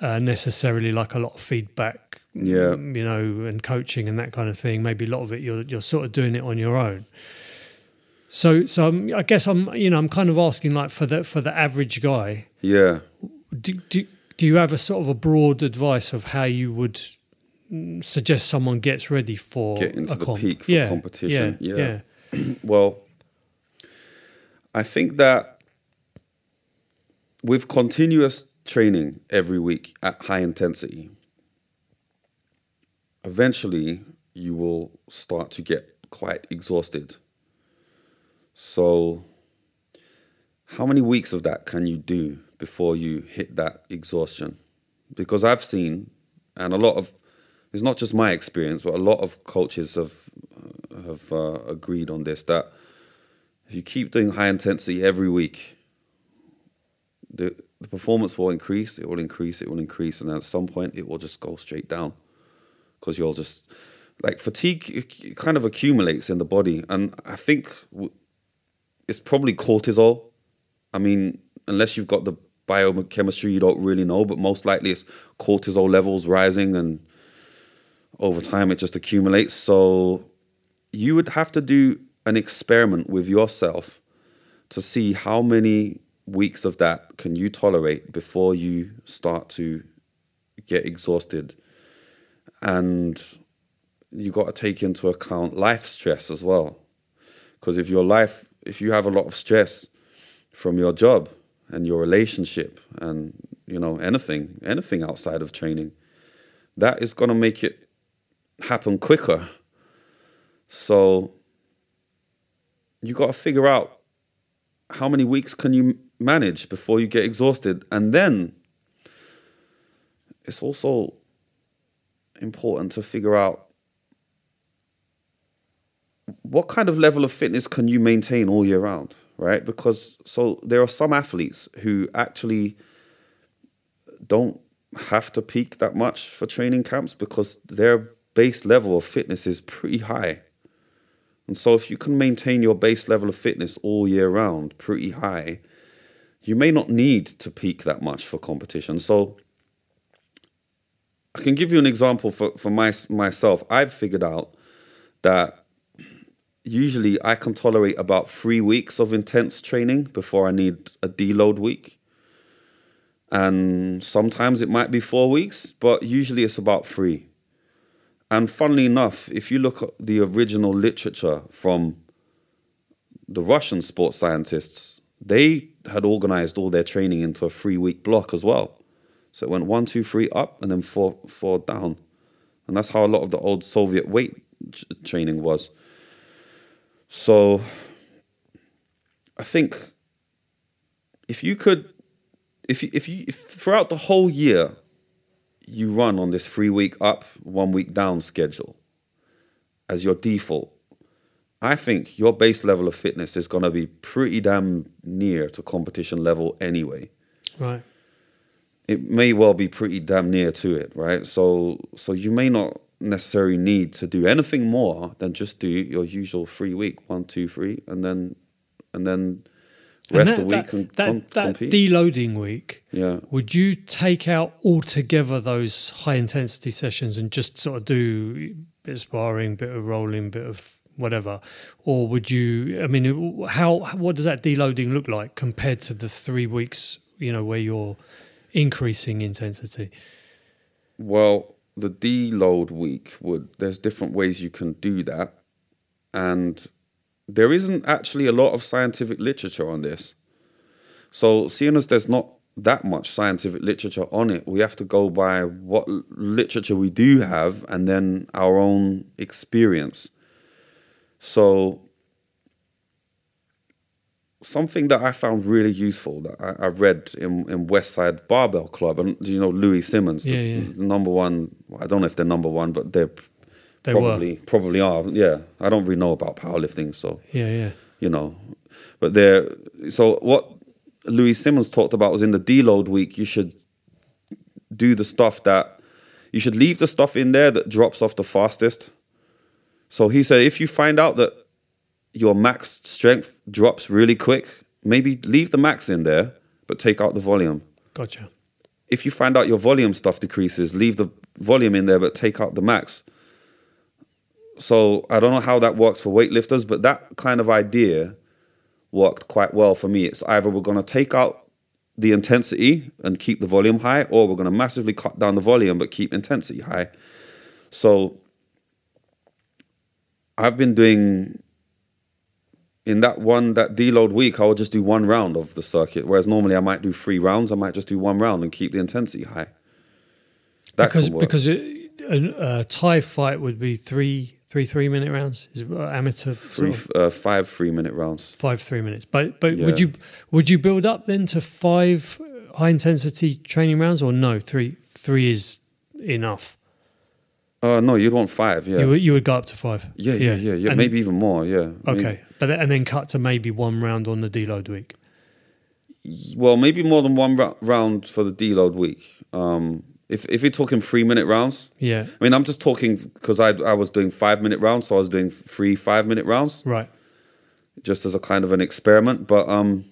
uh, necessarily like a lot of feedback Yeah. you know, and coaching and that kind of thing. Maybe a lot of it you're you're sort of doing it on your own. So so I'm, I guess I'm you know I'm kind of asking like for the for the average guy, Yeah. do, do, do you have a sort of a broad advice of how you would suggest someone gets ready for Get into a the comp? peak for yeah, competition, Yeah, yeah. yeah. Well, I think that with continuous training every week at high intensity, eventually you will start to get quite exhausted. So, how many weeks of that can you do before you hit that exhaustion? Because I've seen, and a lot of, it's not just my experience, but a lot of coaches have have uh, agreed on this that if you keep doing high intensity every week, the the performance will increase. It will increase. It will increase, and at some point, it will just go straight down because you'll just like fatigue it kind of accumulates in the body, and I think it's probably cortisol. I mean, unless you've got the biochemistry, you don't really know, but most likely it's cortisol levels rising, and over time it just accumulates. So you would have to do an experiment with yourself to see how many weeks of that can you tolerate before you start to get exhausted and you've got to take into account life stress as well because if your life if you have a lot of stress from your job and your relationship and you know anything anything outside of training that is going to make it happen quicker. So you got to figure out how many weeks can you manage before you get exhausted. And then it's also important to figure out what kind of level of fitness can you maintain all year round right? Because so there are some athletes who actually don't have to peak that much for training camps because their base level of fitness is pretty high. And so if you can maintain your base level of fitness all year round pretty high you may not need to peak that much for competition. So I can give you an example for, for my, myself. I've figured out that usually I can tolerate about three weeks of intense training before I need a deload week. And sometimes it might be four weeks, but usually it's about three. And funnily enough, if you look at the original literature from the Russian sports scientists, they had organized all their training into a three week block as well. So it went one, two, three up, and then four, four down, and that's how a lot of the old Soviet weight training was. So I think if you could, if you, if you if throughout the whole year you run on this three week up, one week down schedule as your default, I think your base level of fitness is going to be pretty damn near to competition level anyway Right. it may well be pretty damn near to it, right? So so you may not necessarily need to do anything more than just do your usual three week one two three, and then and then And rest that, the week that, and that, com- that compete. deloading week, yeah, would you take out altogether those high intensity sessions and just sort of do bit of sparring, bit of rolling, bit of whatever, or would you? I mean, how what does that deloading look like compared to the three weeks? You know, where you're increasing intensity. Well, the deload week would there's different ways you can do that, and there isn't actually a lot of scientific literature on this. So, seeing as there's not that much scientific literature on it, we have to go by what literature we do have and then our own experience. So, something that I found really useful that I, I read in, in Westside Barbell Club, and you know Louie Simmons, the, Yeah, the number one. I don't know if they're number one, but they're They were. probably probably are. Yeah, I don't really know about powerlifting, so Yeah, yeah. you know, but they're so what Louie Simmons talked about was in the deload week. You should do the stuff that you should leave the stuff in there that drops off the fastest. So he said if you find out that your max strength drops really quick, maybe leave the max in there, but take out the volume. Gotcha. If you find out your volume stuff decreases, leave the volume in there, but take out the max. So I don't know how that works for weightlifters, but that kind of idea worked quite well for me. It's either we're going to take out the intensity and keep the volume high, or we're going to massively cut down the volume but keep intensity high. So I've been doing in that one that deload week, I would just do one round of the circuit, whereas normally I might do three rounds. I might just do one round and keep the intensity high. That because because it, a, a Thai fight would be three three three minute rounds. Is it amateur three uh, five three minute rounds. Five three minutes. But but yeah. would you would you build up then to five high intensity training rounds or no? Three three is enough. Uh, no, you'd want five. Yeah, you would, you would go up to five. Yeah, yeah, yeah, yeah. maybe even more. Yeah. Okay. But and then cut to maybe one round on the deload week. Well, maybe more than one round for the deload week. Um, if if you're talking three minute rounds, yeah. I mean, I'm just talking because I I was doing five minute rounds, so I was doing three five minute rounds, right? Just as a kind of an experiment, but um,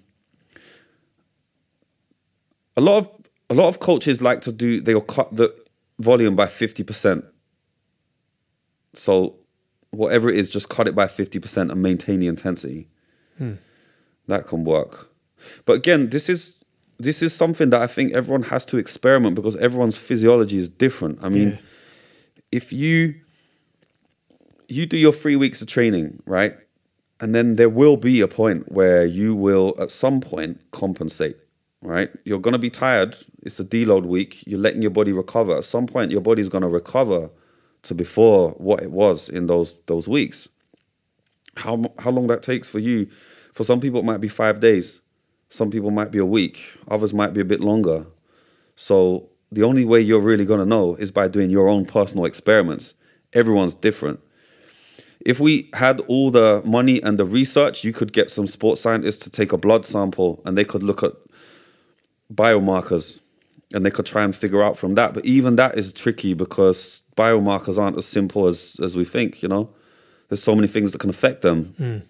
a lot of a lot of coaches like to do they'll cut the volume by fifty percent. So whatever it is, just cut it by fifty percent and maintain the intensity. Hmm. That can work, but again, this is this is something that I think everyone has to experiment because everyone's physiology is different. I mean, yeah. if you you do your three weeks of training, right? And then there will be a point where you will at some point compensate, right? You're gonna be tired. It's a deload week. You're letting your body recover. At some point your body's gonna recover to before what it was in those those weeks. How how long that takes for you? For some people it might be five days some people might be a week, others might be a bit longer. So the only way you're really to know is by doing your own personal experiments. Everyone's different. If we had all the money and the research, you could get some sports scientists to take a blood sample and they could look at biomarkers and they could try and figure out from that. But even that is tricky because biomarkers aren't as simple as, as we think, you know? There's so many things that can affect them. Mm.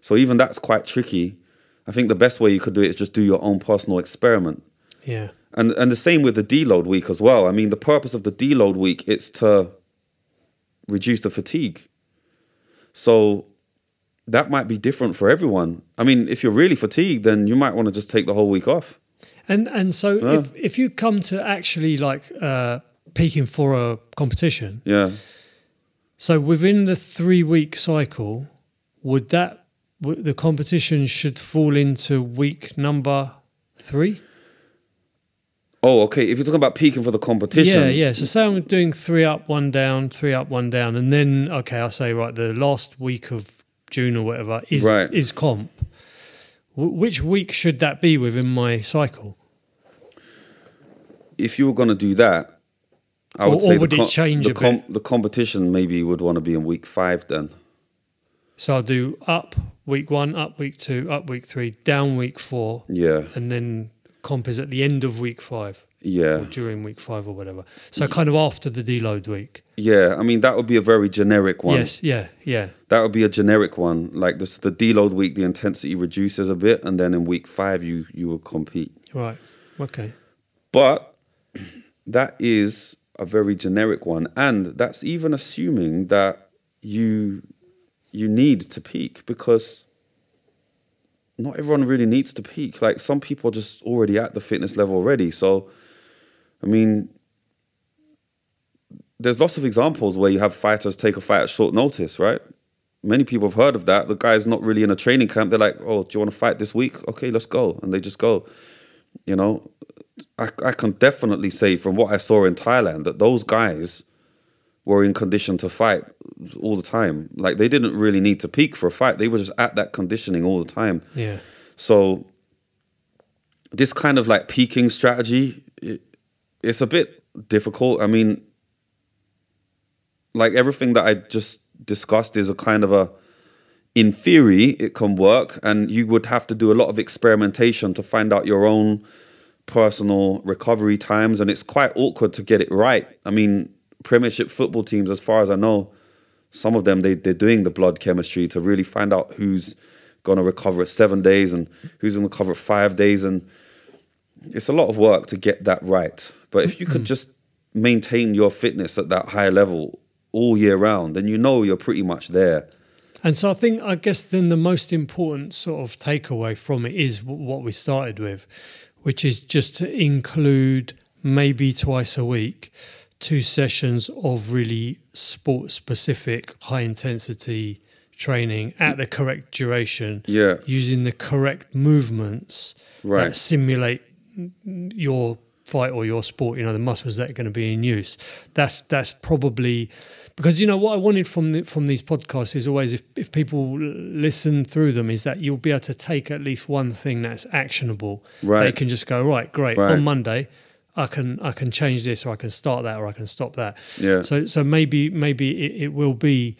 So even that's quite tricky. I think the best way you could do it is just do your own personal experiment. Yeah. And and the same with the deload week as well. I mean, the purpose of the deload week is to reduce the fatigue. So that might be different for everyone. I mean, if you're really fatigued, then you might want to just take the whole week off. And and so yeah. if if you come to actually like uh, peaking for a competition, yeah. So within the three week cycle, would that the competition should fall into week number three. Oh, okay. If you're talking about peaking for the competition, yeah, yeah. So say I'm doing three up, one down, three up, one down, and then okay, I say right, the last week of June or whatever is right. is comp. W- which week should that be within my cycle? If you were going to do that, I would or, say or would the com- change the, com- the competition maybe would want to be in week five then. So I'll do up week one, up week two, up week three, down week four. Yeah. And then comp is at the end of week five. Yeah. Or during week five or whatever. So kind of after the deload week. Yeah. I mean, that would be a very generic one. Yes. Yeah. Yeah. That would be a generic one. Like this, the deload week, the intensity reduces a bit. And then in week five, you, you will compete. Right. Okay. But that is a very generic one. And that's even assuming that you you need to peak because not everyone really needs to peak. Like some people are just already at the fitness level already. So, I mean, there's lots of examples where you have fighters take a fight at short notice, right? Many people have heard of that. The guy's not really in a training camp. They're like, "Oh, do you want to fight this week? Okay, let's go," and they just go. You know, I I can definitely say from what I saw in Thailand that those guys were in condition to fight all the time. Like they didn't really need to peak for a fight. They were just at that conditioning all the time. Yeah. So this kind of like peaking strategy, it, it's a bit difficult. I mean, like everything that I just discussed is a kind of a in theory it can work and you would have to do a lot of experimentation to find out your own personal recovery times and it's quite awkward to get it right. I mean, Premiership football teams, as far as I know, some of them they they're doing the blood chemistry to really find out who's going to recover at seven days and who's going to recover at five days, and it's a lot of work to get that right. But if you could just maintain your fitness at that higher level all year round, then you know you're pretty much there. And so I think, I guess, then the most important sort of takeaway from it is what we started with, which is just to include maybe twice a week two sessions of really sport specific, high intensity training at the correct duration, Yeah. using the correct movements Right. that simulate your fight or your sport, you know, the muscles that are going to be in use. That's that's probably because you know what I wanted from the, from these podcasts is always if if people listen through them is that you'll be able to take at least one thing that's actionable. Right. They can just go right, great Right. on Monday. I can I can change this or I can start that or I can stop that. Yeah. So so maybe maybe it, it will be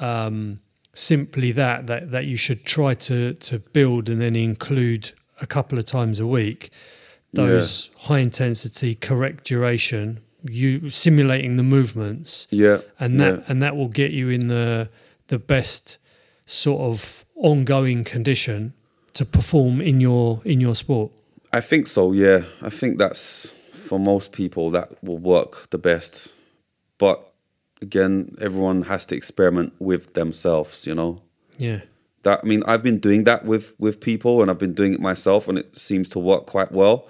um, simply that that that you should try to to build and then include a couple of times a week those high intensity correct duration you simulating the movements Yeah. and that yeah. and that will get you in the the best sort of ongoing condition to perform in your in your sport I think so, yeah. I think that's for most people that will work the best. But again, everyone has to experiment with themselves, you know. yeah That I mean, I've been doing that with with people and I've been doing it myself and it seems to work quite well.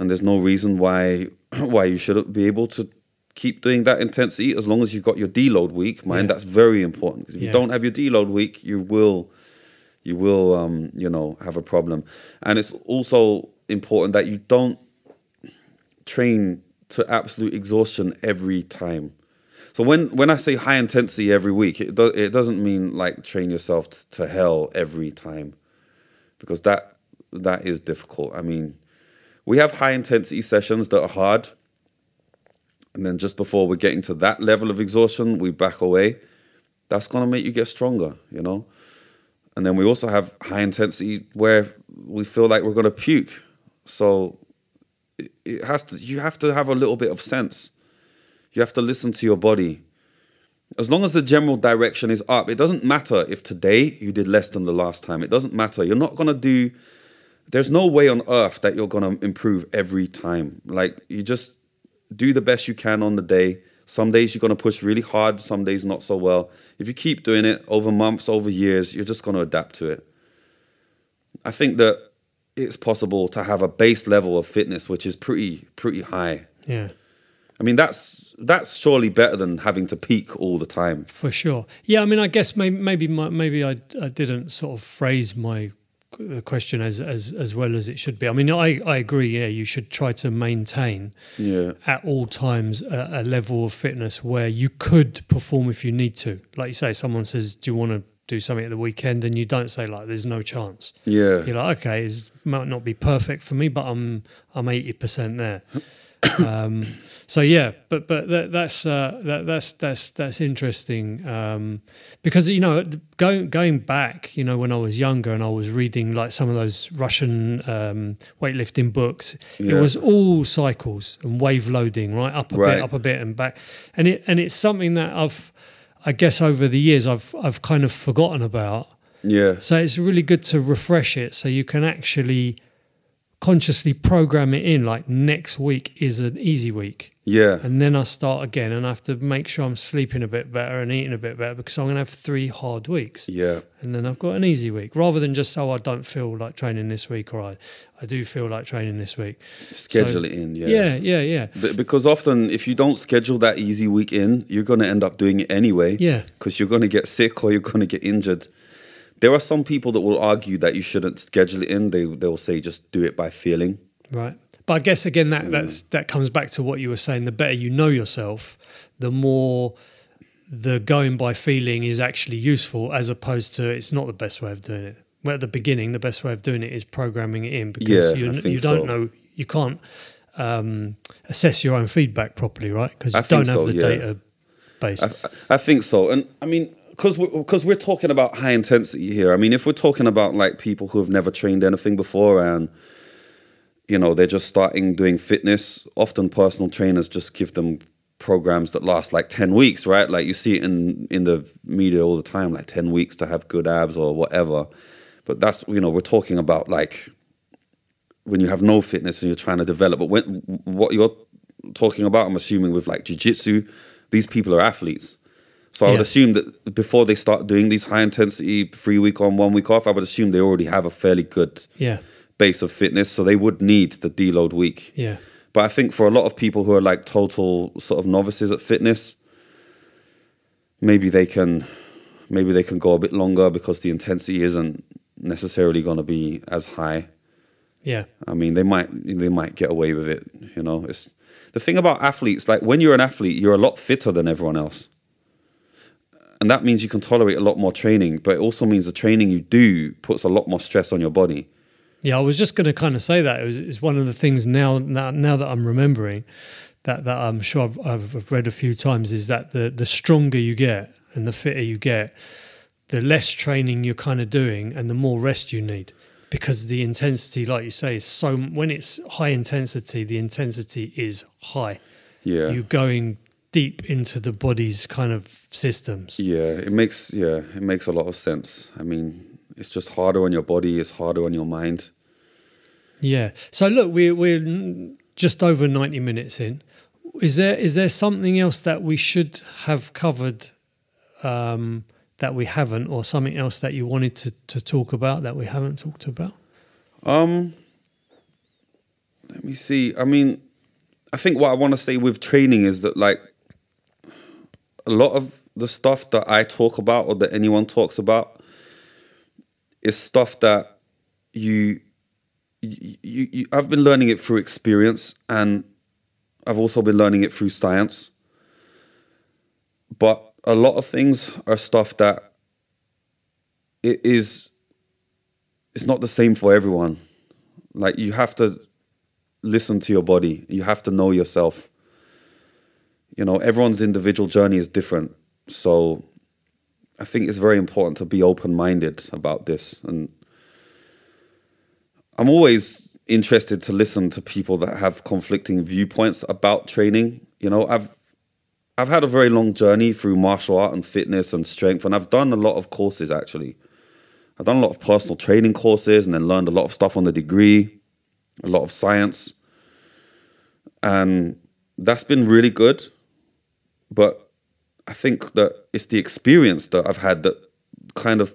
And there's no reason why why you shouldn't be able to keep doing that intensity as long as you've got your deload week. Mind Yeah. that's very important. 'Cause if Yeah. you don't have your deload week, you will you will um, you know have a problem and it's also important that you don't train to absolute exhaustion every time so when when i say high intensity every week it, do, it doesn't mean like train yourself t- to hell every time because that that is difficult i mean we have high intensity sessions that are hard and then just before we're getting to that level of exhaustion we back away that's going to make you get stronger you know and then we also have high intensity where we feel like we're going to puke. So it, has to. You have to have a little bit of sense. You have to listen to your body. As long as the general direction is up, it doesn't matter if today you did less than the last time. It doesn't matter. You're not going to do. There's no way on earth that you're going to improve every time. Like you just do the best you can on the day. Some days you're going to push really hard, some days not so well. If you keep doing it over months, over years, you're just going to adapt to it. I think that it's possible to have a base level of fitness which is pretty pretty high. yeah I mean that's that's surely better than having to peak all the time. For sure. Yeah, I mean, I guess maybe maybe my, maybe I I didn't sort of phrase my question as as as well as it should be. I mean, I I agree. Yeah, you should try to maintain Yeah. at all times a, a level of fitness where you could perform if you need to. Like you say, someone says, "Do you want to do something at the weekend?" and you don't say like, "There's no chance." Yeah. You're like, "Okay, it might not be perfect for me, but I'm I'm eighty percent there." um, so yeah, but but that, that's uh, that, that's that's that's interesting um, because you know going going back, you know, when I was younger and I was reading like some of those Russian um, weightlifting books, it was all cycles and wave loading, right, up a Right. bit, up a bit, and back, and it and it's something that I've, I guess, over the years I've I've kind of forgotten about. Yeah. So it's really good to refresh it so you can actually consciously program it in like next week is an easy week Yeah. and then I start again and I have to make sure I'm sleeping a bit better and eating a bit better because I'm going to have three hard weeks Yeah. and then I've got an easy week rather than just oh I don't feel like training this week or I, I do feel like training this week Schedule it in. Yeah. yeah yeah yeah But because often, if you don't schedule that easy week in, you're going to end up doing it anyway. Yeah. Because you're going to get sick or you're going to get injured. There are some people that will argue that you shouldn't schedule it in. They they'll say just do it by feeling. Right. But I guess again that that's that comes back to what you were saying. The better you know yourself, the more the going by feeling is actually useful, as opposed to it's not the best way of doing it. Well, at the beginning, the best way of doing it is programming it in because Yeah, you you don't so. know you can't um, assess your own feedback properly, right? Because I you don't have so, the yeah. database. I, I think so, and I mean, because we're, because we're talking about high intensity here. I mean, if we're talking about like people who have never trained anything before and you know they're just starting doing fitness, often personal trainers just give them programs that last like 10 weeks right like you see it in in the media all the time like 10 weeks to have good abs or whatever but that's you know we're talking about like when you have no fitness and you're trying to develop but when what you're talking about, I'm assuming with like jiu-jitsu these people are athletes. So I would Yeah. assume that before they start doing these high intensity three week on, one week off, I would assume they already have a fairly good Yeah. base of fitness, so they would need the deload week. Yeah. But I think for a lot of people who are like total sort of novices at fitness, maybe they can maybe they can go a bit longer because the intensity isn't necessarily going to be as high. Yeah. I mean, they might they might get away with it. You know, it's the thing about athletes. Like when you're an athlete, you're a lot fitter than everyone else, and that means you can tolerate a lot more training. But it also means the training you do puts a lot more stress on your body. Yeah, I was just going to kind of say that it was, it's one of the things now, now now that I'm remembering that that I'm sure I've, I've I've read a few times is that the the stronger you get and the fitter you get, the less training you're kind of doing and the more rest you need because the intensity, like you say, is so when it's high intensity, the intensity is high. Yeah, You're going deep into the body's kind of systems. yeah. It makes yeah, it makes a lot of sense. I mean, it's just harder on your body. It's harder on your mind. Yeah. So look, we're we're just over ninety minutes in. Is there is there something else that we should have covered um, that we haven't, or something else that you wanted to, to talk about that we haven't talked about? Um, let me see. I mean, I think what I want to say with training is that like a lot of the stuff that I talk about or that anyone talks about is stuff that you you, you, you I've been learning it through experience and I've also been learning it through science. But a lot of things are stuff that it is it's not the same for everyone. Like you have to listen to your body. You have to know yourself. You know, everyone's individual journey is different. So I think it's very important to be open-minded about this and I'm always interested to listen to people that have conflicting viewpoints about training. You know, I've I've had a very long journey through martial art and fitness and strength and I've done a lot of courses actually. I've done a lot of personal training courses and then learned a lot of stuff on the degree, a lot of science. And that's been really good. But I think that it's the experience that I've had that kind of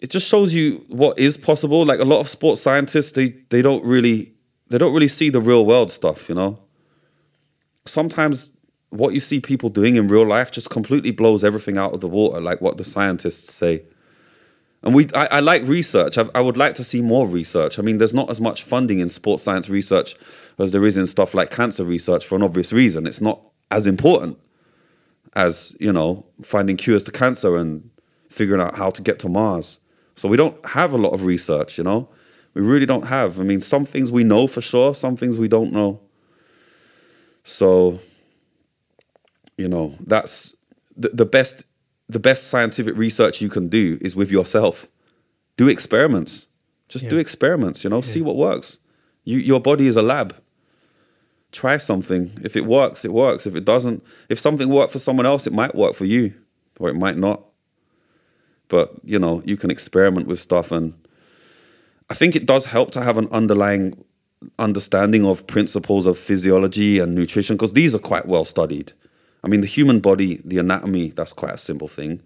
it just shows you what is possible. Like a lot of sports scientists, they they don't really they don't really see the real world stuff, you know. Sometimes what you see people doing in real life just completely blows everything out of the water, like what the scientists say. And we, I, I like research. I, I would like to see more research. I mean, there's not as much funding in sports science research as there is in stuff like cancer research for an obvious reason. It's not as important as you know finding cures to cancer and figuring out how to get to Mars. So we don't have a lot of research. You know, we really don't have. I mean, some things we know for sure, some things we don't know. So, you know, that's the, the best the best scientific research you can do is with yourself. Do experiments. Just do experiments, you know, see what works. You your body is a lab. Try something. If it works, it works. If it doesn't, if something worked for someone else, it might work for you or it might not. But, you know, you can experiment with stuff and I think it does help to have an underlying understanding of principles of physiology and nutrition because these are quite well studied. I mean, the human body, the anatomy, that's quite a simple thing.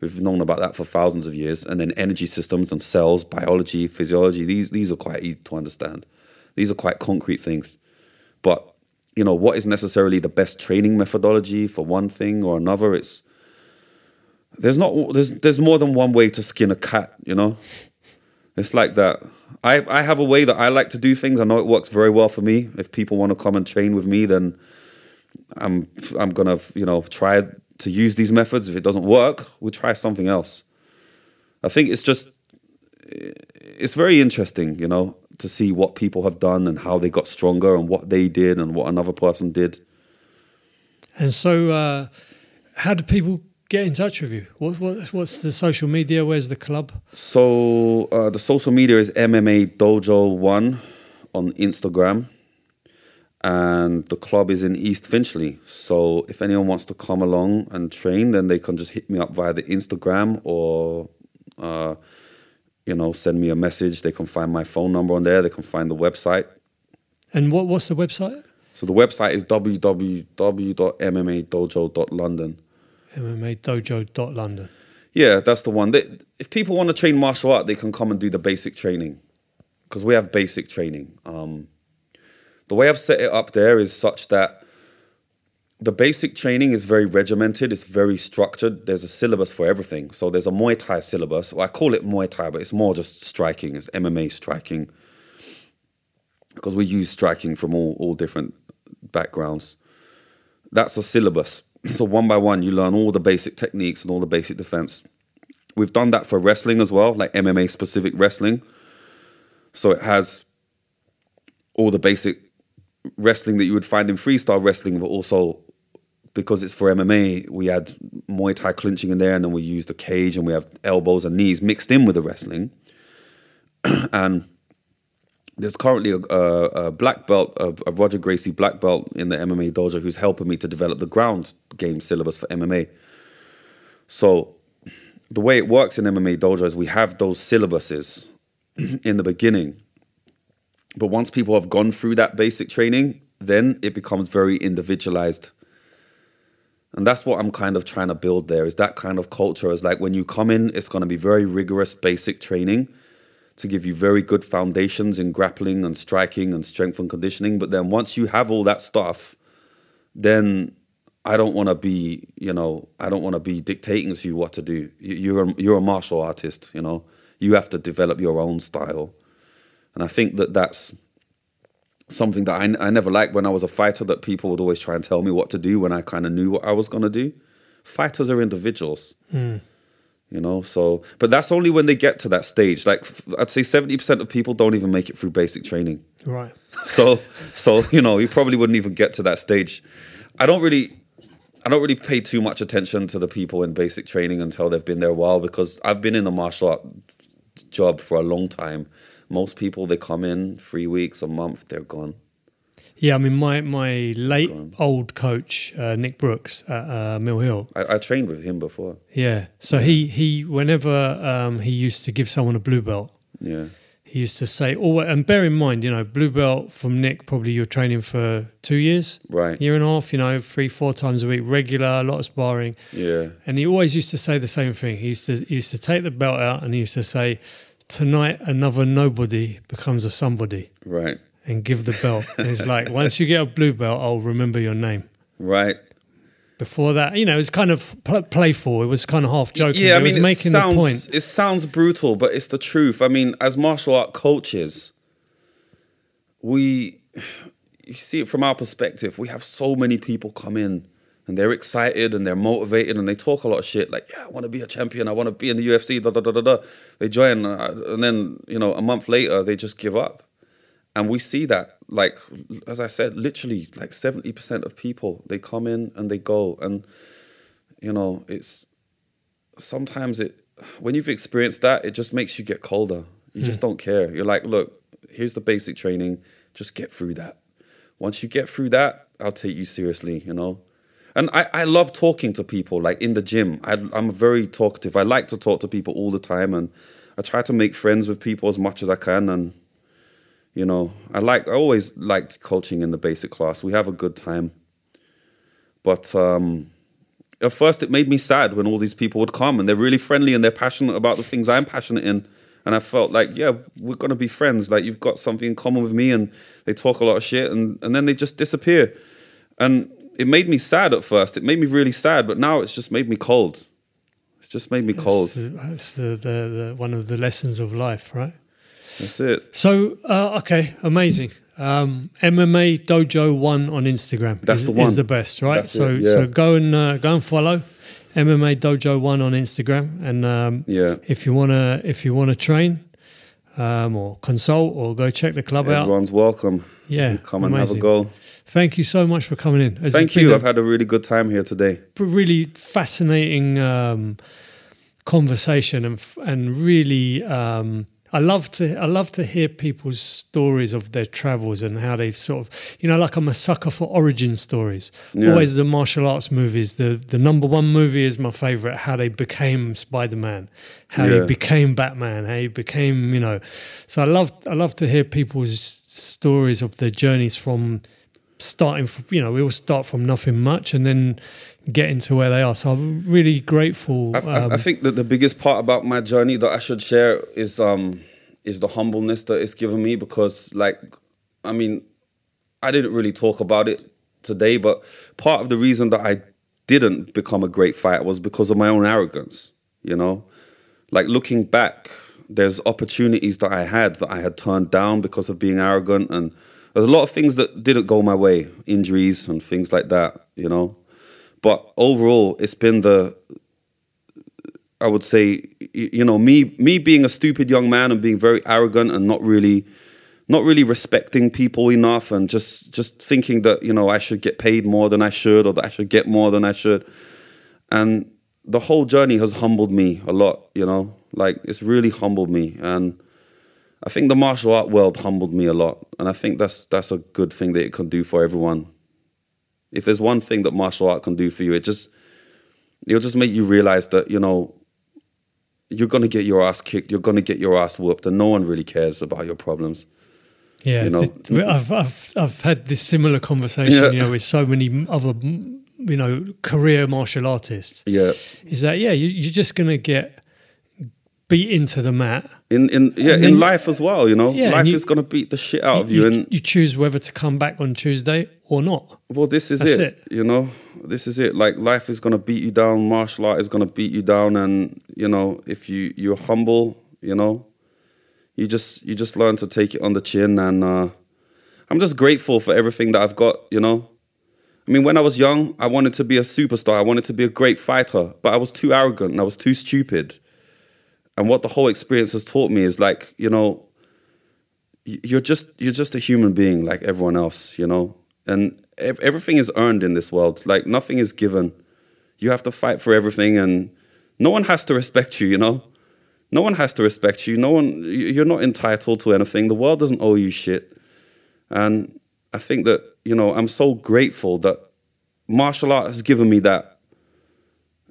We've known about that for thousands of years. And then energy systems and cells, biology, physiology, these, these are quite easy to understand. These are quite concrete things. But, you know, what is necessarily the best training methodology for one thing or another? It's there's not there's there's more than one way to skin a cat, you know? It's like that. I, I have a way that I like to do things. I know it works very well for me. If people want to come and train with me, then I'm I'm gonna you know try to use these methods. If it doesn't work, we'll try something else. I think it's just it's very interesting, you know, to see what people have done and how they got stronger and what they did and what another person did. And so, uh, how do people get in touch with you? What, what what's the social media? Where's the club? So uh, the social media is MMA Dojo One on Instagram, and the club is in East Finchley. So if anyone wants to come along and train, then they can just hit me up via the Instagram or, uh, you know, send me a message. They can find my phone number on there. They can find the website. And what what's the website? So the website is www.mmadojo.london. MMAdojo.london. Yeah, that's the one. They, if people want to train martial art, they can come and do the basic training because we have basic training. Um, the way I've set it up there is such that the basic training is very regimented. It's very structured. There's a syllabus for everything. So there's a Muay Thai syllabus. Well, I call it Muay Thai, but it's more just striking. It's MMA striking because we use striking from all all different backgrounds. That's a syllabus. So one by one, you learn all the basic techniques and all the basic defense. We've done that for wrestling as well, like MMA specific wrestling. So it has all the basic wrestling that you would find in freestyle wrestling, but also because it's for MMA, we had Muay Thai clinching in there, and then we use the cage, and we have elbows and knees mixed in with the wrestling. and there's currently a, a, a black belt, a, a, Roger Gracie black belt in the MMA dojo who's helping me to develop the ground game syllabus for MMA. So the way it works in MMA dojo is we have those syllabuses in the beginning. But once people have gone through that basic training, then it becomes very individualized. And that's what I'm kind of trying to build there is that kind of culture is like when you come in, it's going to be very rigorous basic training to give you very good foundations in grappling and striking and strength and conditioning. But then once you have all that stuff, then I don't want to be, you know, I don't want to be dictating to you what to do. You're a, you're a martial artist, you know. You have to develop your own style, and I think that that's something that I, I never liked when I was a fighter. That people would always try and tell me what to do when I kind of knew what I was going to do. Fighters are individuals. Mm you know so but that's only when they get to that stage like i'd say 70% of people don't even make it through basic training right so so you know you probably wouldn't even get to that stage i don't really i don't really pay too much attention to the people in basic training until they've been there a while because i've been in the martial art job for a long time most people they come in three weeks a month they're gone yeah, I mean, my my late old coach uh, Nick Brooks at uh, Mill Hill. I, I, trained with him before. Yeah, so yeah. he he whenever um, he used to give someone a blue belt. Yeah. He used to say, "Oh, and bear in mind, you know, blue belt from Nick. Probably you're training for two years, right? Year and a half. You know, three, four times a week, regular, a lot of sparring. Yeah. And he always used to say the same thing. He used to he used to take the belt out and he used to say, "Tonight, another nobody becomes a somebody." Right and give the belt. and it's like, once you get a blue belt, I'll remember your name. Right. Before that, you know, it's kind of playful. It was kind of half joking. Yeah, I mean, it was making sounds, the point. It sounds brutal, but it's the truth. I mean, as martial art coaches, we, you see it from our perspective, we have so many people come in and they're excited and they're motivated and they talk a lot of shit like, yeah, I want to be a champion. I want to be in the UFC, da da da da da. They join uh, and then, you know, a month later, they just give up and we see that like as i said literally like 70% of people they come in and they go and you know it's sometimes it when you've experienced that it just makes you get colder you mm. just don't care you're like look here's the basic training just get through that once you get through that i'll take you seriously you know and I, I love talking to people like in the gym I, i'm very talkative i like to talk to people all the time and i try to make friends with people as much as i can and you know, I like I always liked coaching in the basic class. We have a good time. But um, at first it made me sad when all these people would come and they're really friendly and they're passionate about the things I'm passionate in. And I felt like, yeah, we're gonna be friends. Like you've got something in common with me and they talk a lot of shit and, and then they just disappear. And it made me sad at first. It made me really sad, but now it's just made me cold. It's just made me cold. It's, the, it's the, the, the, one of the lessons of life, right? That's it. So uh, okay, amazing. Um, MMA Dojo One on Instagram. That's is, the one. Is the best, right? That's so it, yeah. so go and uh, go and follow MMA Dojo One on Instagram, and um, yeah, if you wanna if you wanna train um, or consult or go check the club Everyone's out. Everyone's welcome. Yeah, come and have a go. Thank you so much for coming in. It's Thank you. i I've had a really good time here today. Really fascinating um, conversation and and really um, I love to I love to hear people's stories of their travels and how they've sort of you know like I'm a sucker for origin stories. Yeah. Always the martial arts movies. The the number one movie is my favorite. How they became Spider Man, how Yeah. he became Batman, how he became you know. So I love I love to hear people's stories of their journeys from starting from you know we all start from nothing much and then getting to where they are. So I'm really grateful. I, I, um, I think that the biggest part about my journey that I should share is um is the humbleness that it's given me because like I mean I didn't really talk about it today, but part of the reason that I didn't become a great fighter was because of my own arrogance. You know, like looking back, there's opportunities that I had that I had turned down because of being arrogant, and there's a lot of things that didn't go my way, injuries and things like that. You know, but overall, it's been the I would say, you know, me me being a stupid young man and being very arrogant and not really, not really respecting people enough, and just just thinking that you know I should get paid more than I should, or that I should get more than I should, and the whole journey has humbled me a lot. You know, like it's really humbled me, and I think the martial art world humbled me a lot, and I think that's that's a good thing that it can do for everyone. If there's one thing that martial art can do for you, it just it'll just make you realize that you know you're gonna get your ass kicked, you're gonna get your ass whooped, and no one really cares about your problems. Yeah, you know. it- I've, I've I've had this similar conversation, Yeah. you know, with so many other, you know, career martial artists. Yeah, Is that yeah, you, you're just gonna get beat into the mat. In in yeah in life as well. You know, Yeah, life you- is gonna beat the shit out of you, and you choose whether to come back on Tuesday or not. Well, this is it, it. You know, this is it. Like life is gonna beat you down. Martial art is gonna beat you down, and you know, if you you're humble, you know, you just you just learn to take it on the chin. And uh, I'm just grateful for everything that I've got. You know, I mean, when I was young, I wanted to be a superstar. I wanted to be a great fighter, but I was too arrogant and I was too stupid. And what the whole experience has taught me is like, you know, you're just you're just a human being like everyone else, you know. And ev- everything is earned in this world. Like nothing is given. You have to fight for everything, and no one has to respect you. You know, no one has to respect you. No one. You're not entitled to anything. The world doesn't owe you shit. And I think that you know I'm so grateful that martial art has given me that.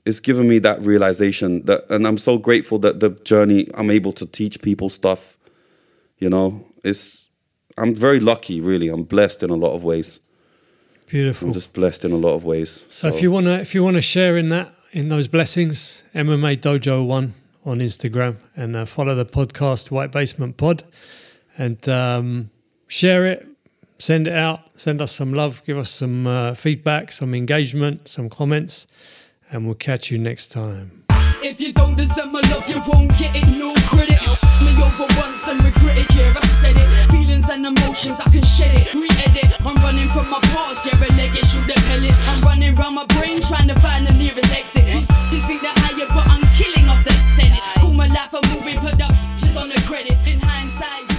It's given me that realization that, and I'm so grateful that the journey I'm able to teach people stuff. You know, it's I'm very lucky, really. I'm blessed in a lot of ways. Beautiful. I'm just blessed in a lot of ways. So if you wanna if you wanna share in that in those blessings, MMA Dojo One on Instagram and uh, follow the podcast White Basement Pod and um, share it, send it out, send us some love, give us some uh, feedback, some engagement, some comments, and we'll catch you next time. If you don't deserve my love, you won't get it, no credit. Me over once and regret it, yeah, I said it. Feelings and emotions, I can shed it, re edit. I'm running from my past, yeah, a leg through the pellets. I'm running my brain trying to find the nearest exit. Think higher, but I'm killing off the senate. My life, put the bitches on the credits. In hindsight,